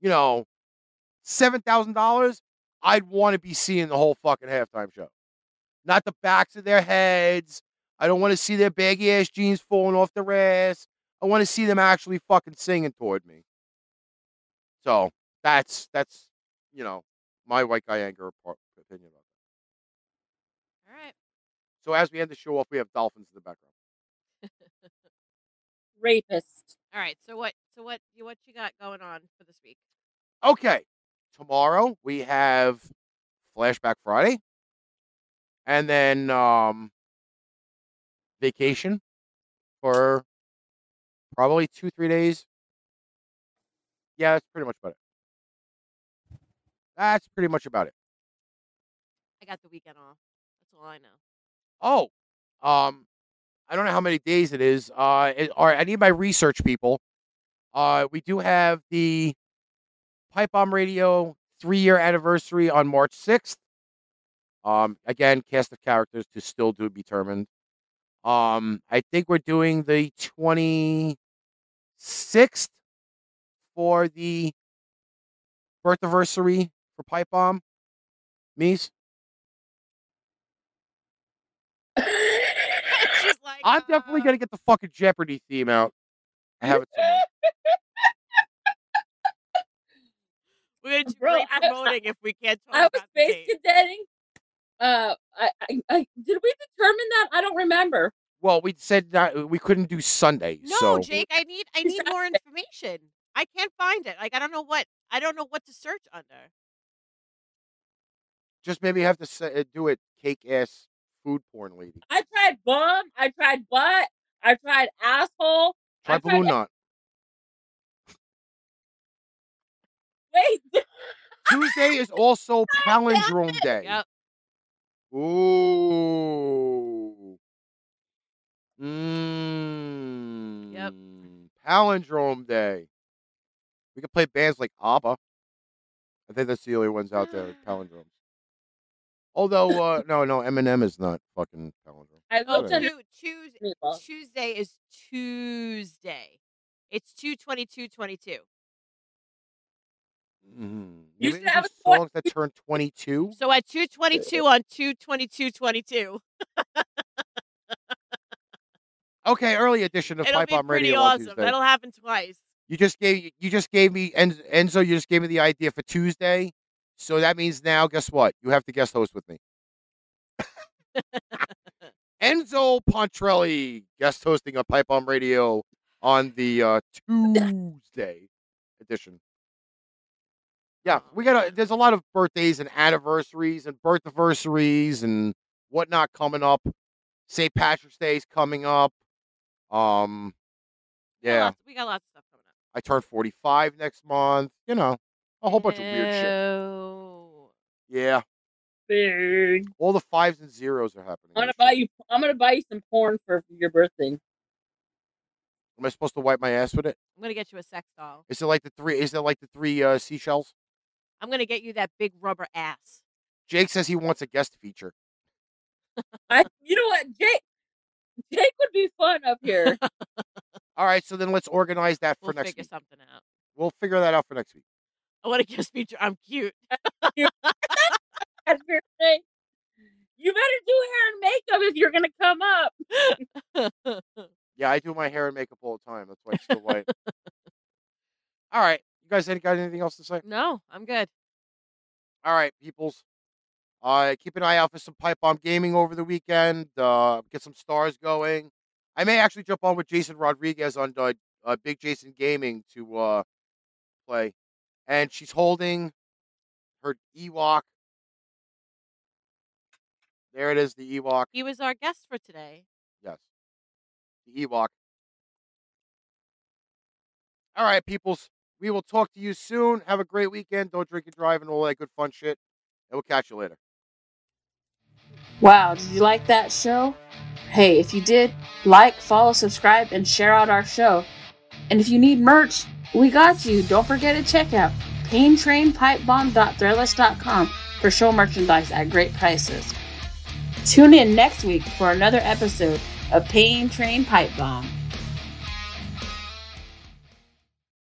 you know, seven thousand dollars. I'd want to be seeing the whole fucking halftime show, not the backs of their heads. I don't want to see their baggy ass jeans falling off their ass. I want to see them actually fucking singing toward me. So that's that's you know my white guy anger part, opinion about that. All right. So as we end the show off, we have dolphins in the background. Rapist. All right. So what? So what? You what you got going on for this week? Okay, tomorrow we have Flashback Friday, and then um vacation for probably two three days. Yeah, that's pretty much about it. That's pretty much about it. I got the weekend off. That's all I know. Oh, um, I don't know how many days it is. Uh, it, I need my research people. Uh, we do have the Pipe Bomb Radio three year anniversary on March sixth. Um, again, cast of characters to still to be determined. Um, I think we're doing the twenty sixth for the birth anniversary for Pipe Bomb. Meice? She's I'm definitely uh, gonna get the fucking Jeopardy theme out. I have it somewhere. We're gonna do Bro, great I- promoting if we can't talk I was about the space cadetting. Uh, I, I, I, did we determine that? I don't remember. Well, we said that we couldn't do Sunday, No, so Jake, I need I need more information. I can't find it. Like I don't know what I don't know what to search under. just maybe have to say, uh, do it cake ass food porn lady. I tried bum. I tried butt. I tried asshole. Try I tried balloon knot. Wait. Tuesday is also palindrome day. Yep. Ooh. Mmm. Yep. Palindrome day. We could play bands like ABBA. I think that's the only ones out there with palindromes. Although, uh, no, no, Eminem is not fucking palindrome. I Oh, looked Okay. Tuesday. Tuesday is Tuesday. It's two twenty two twenty two. Mm-hmm. You should have a songs that turn 22. So at two twenty two on two twenty two twenty two, Okay, early edition of it'll Pipe be Bomb pretty Radio on awesome. Tuesday. That'll happen twice. You just gave you just gave me En- Enzo. You just gave me the idea for Tuesday, so that means now, guess what? You have to guest host with me. Enzo Pontrelli guest hosting a Pipe Bomb Radio on the uh, Tuesday edition. Yeah, we got. to There's a lot of birthdays and anniversaries and birth anniversaries and whatnot coming up. St. Patrick's Day is coming up. Um, We got yeah. lots- we got lots of stuff coming up. I turn 45 next month. You know, a whole bunch of weird shit. Yeah, Big. all the fives and zeros are happening. I'm gonna buy you. I'm gonna buy you some porn for your birthday. Am I supposed to wipe my ass with it? I'm gonna get you a sex doll. Is it like the three? Is it like the three uh, seashells? I'm gonna get you that big rubber ass. Jake says he wants a guest feature. I. You know what, Jake? Jake would be fun up here. All right, so then let's organize that for We'll next figure week. something out. We'll figure that out for next week. I want to guest feature. I'm cute. That's your thing. You better do hair and makeup if you're gonna come up. Yeah, I do my hair and makeup all the time. That's why it's still white. all right, you guys any got anything else to say? no, I'm good. All right, peoples. Uh, keep an eye out for some pipe bomb gaming over the weekend. Uh, get some stars going. I may actually jump on with Jason Rodriguez on uh, uh, Big Jason Gaming to uh, play, and she's holding her Ewok. There it is, the Ewok. He was our guest for today. Yes, the Ewok. All right, peoples. We will talk to you soon. Have a great weekend. Don't drink and drive and all that good fun shit. And we'll catch you later. Wow, did you like that show? Hey, if you did, like, follow, subscribe, and share out our show. And if you need merch, we got you. Don't forget to check out paintrainpipebomb.threadless.com for show merchandise at great prices. Tune in next week for another episode of Pain Train Pipe Bomb.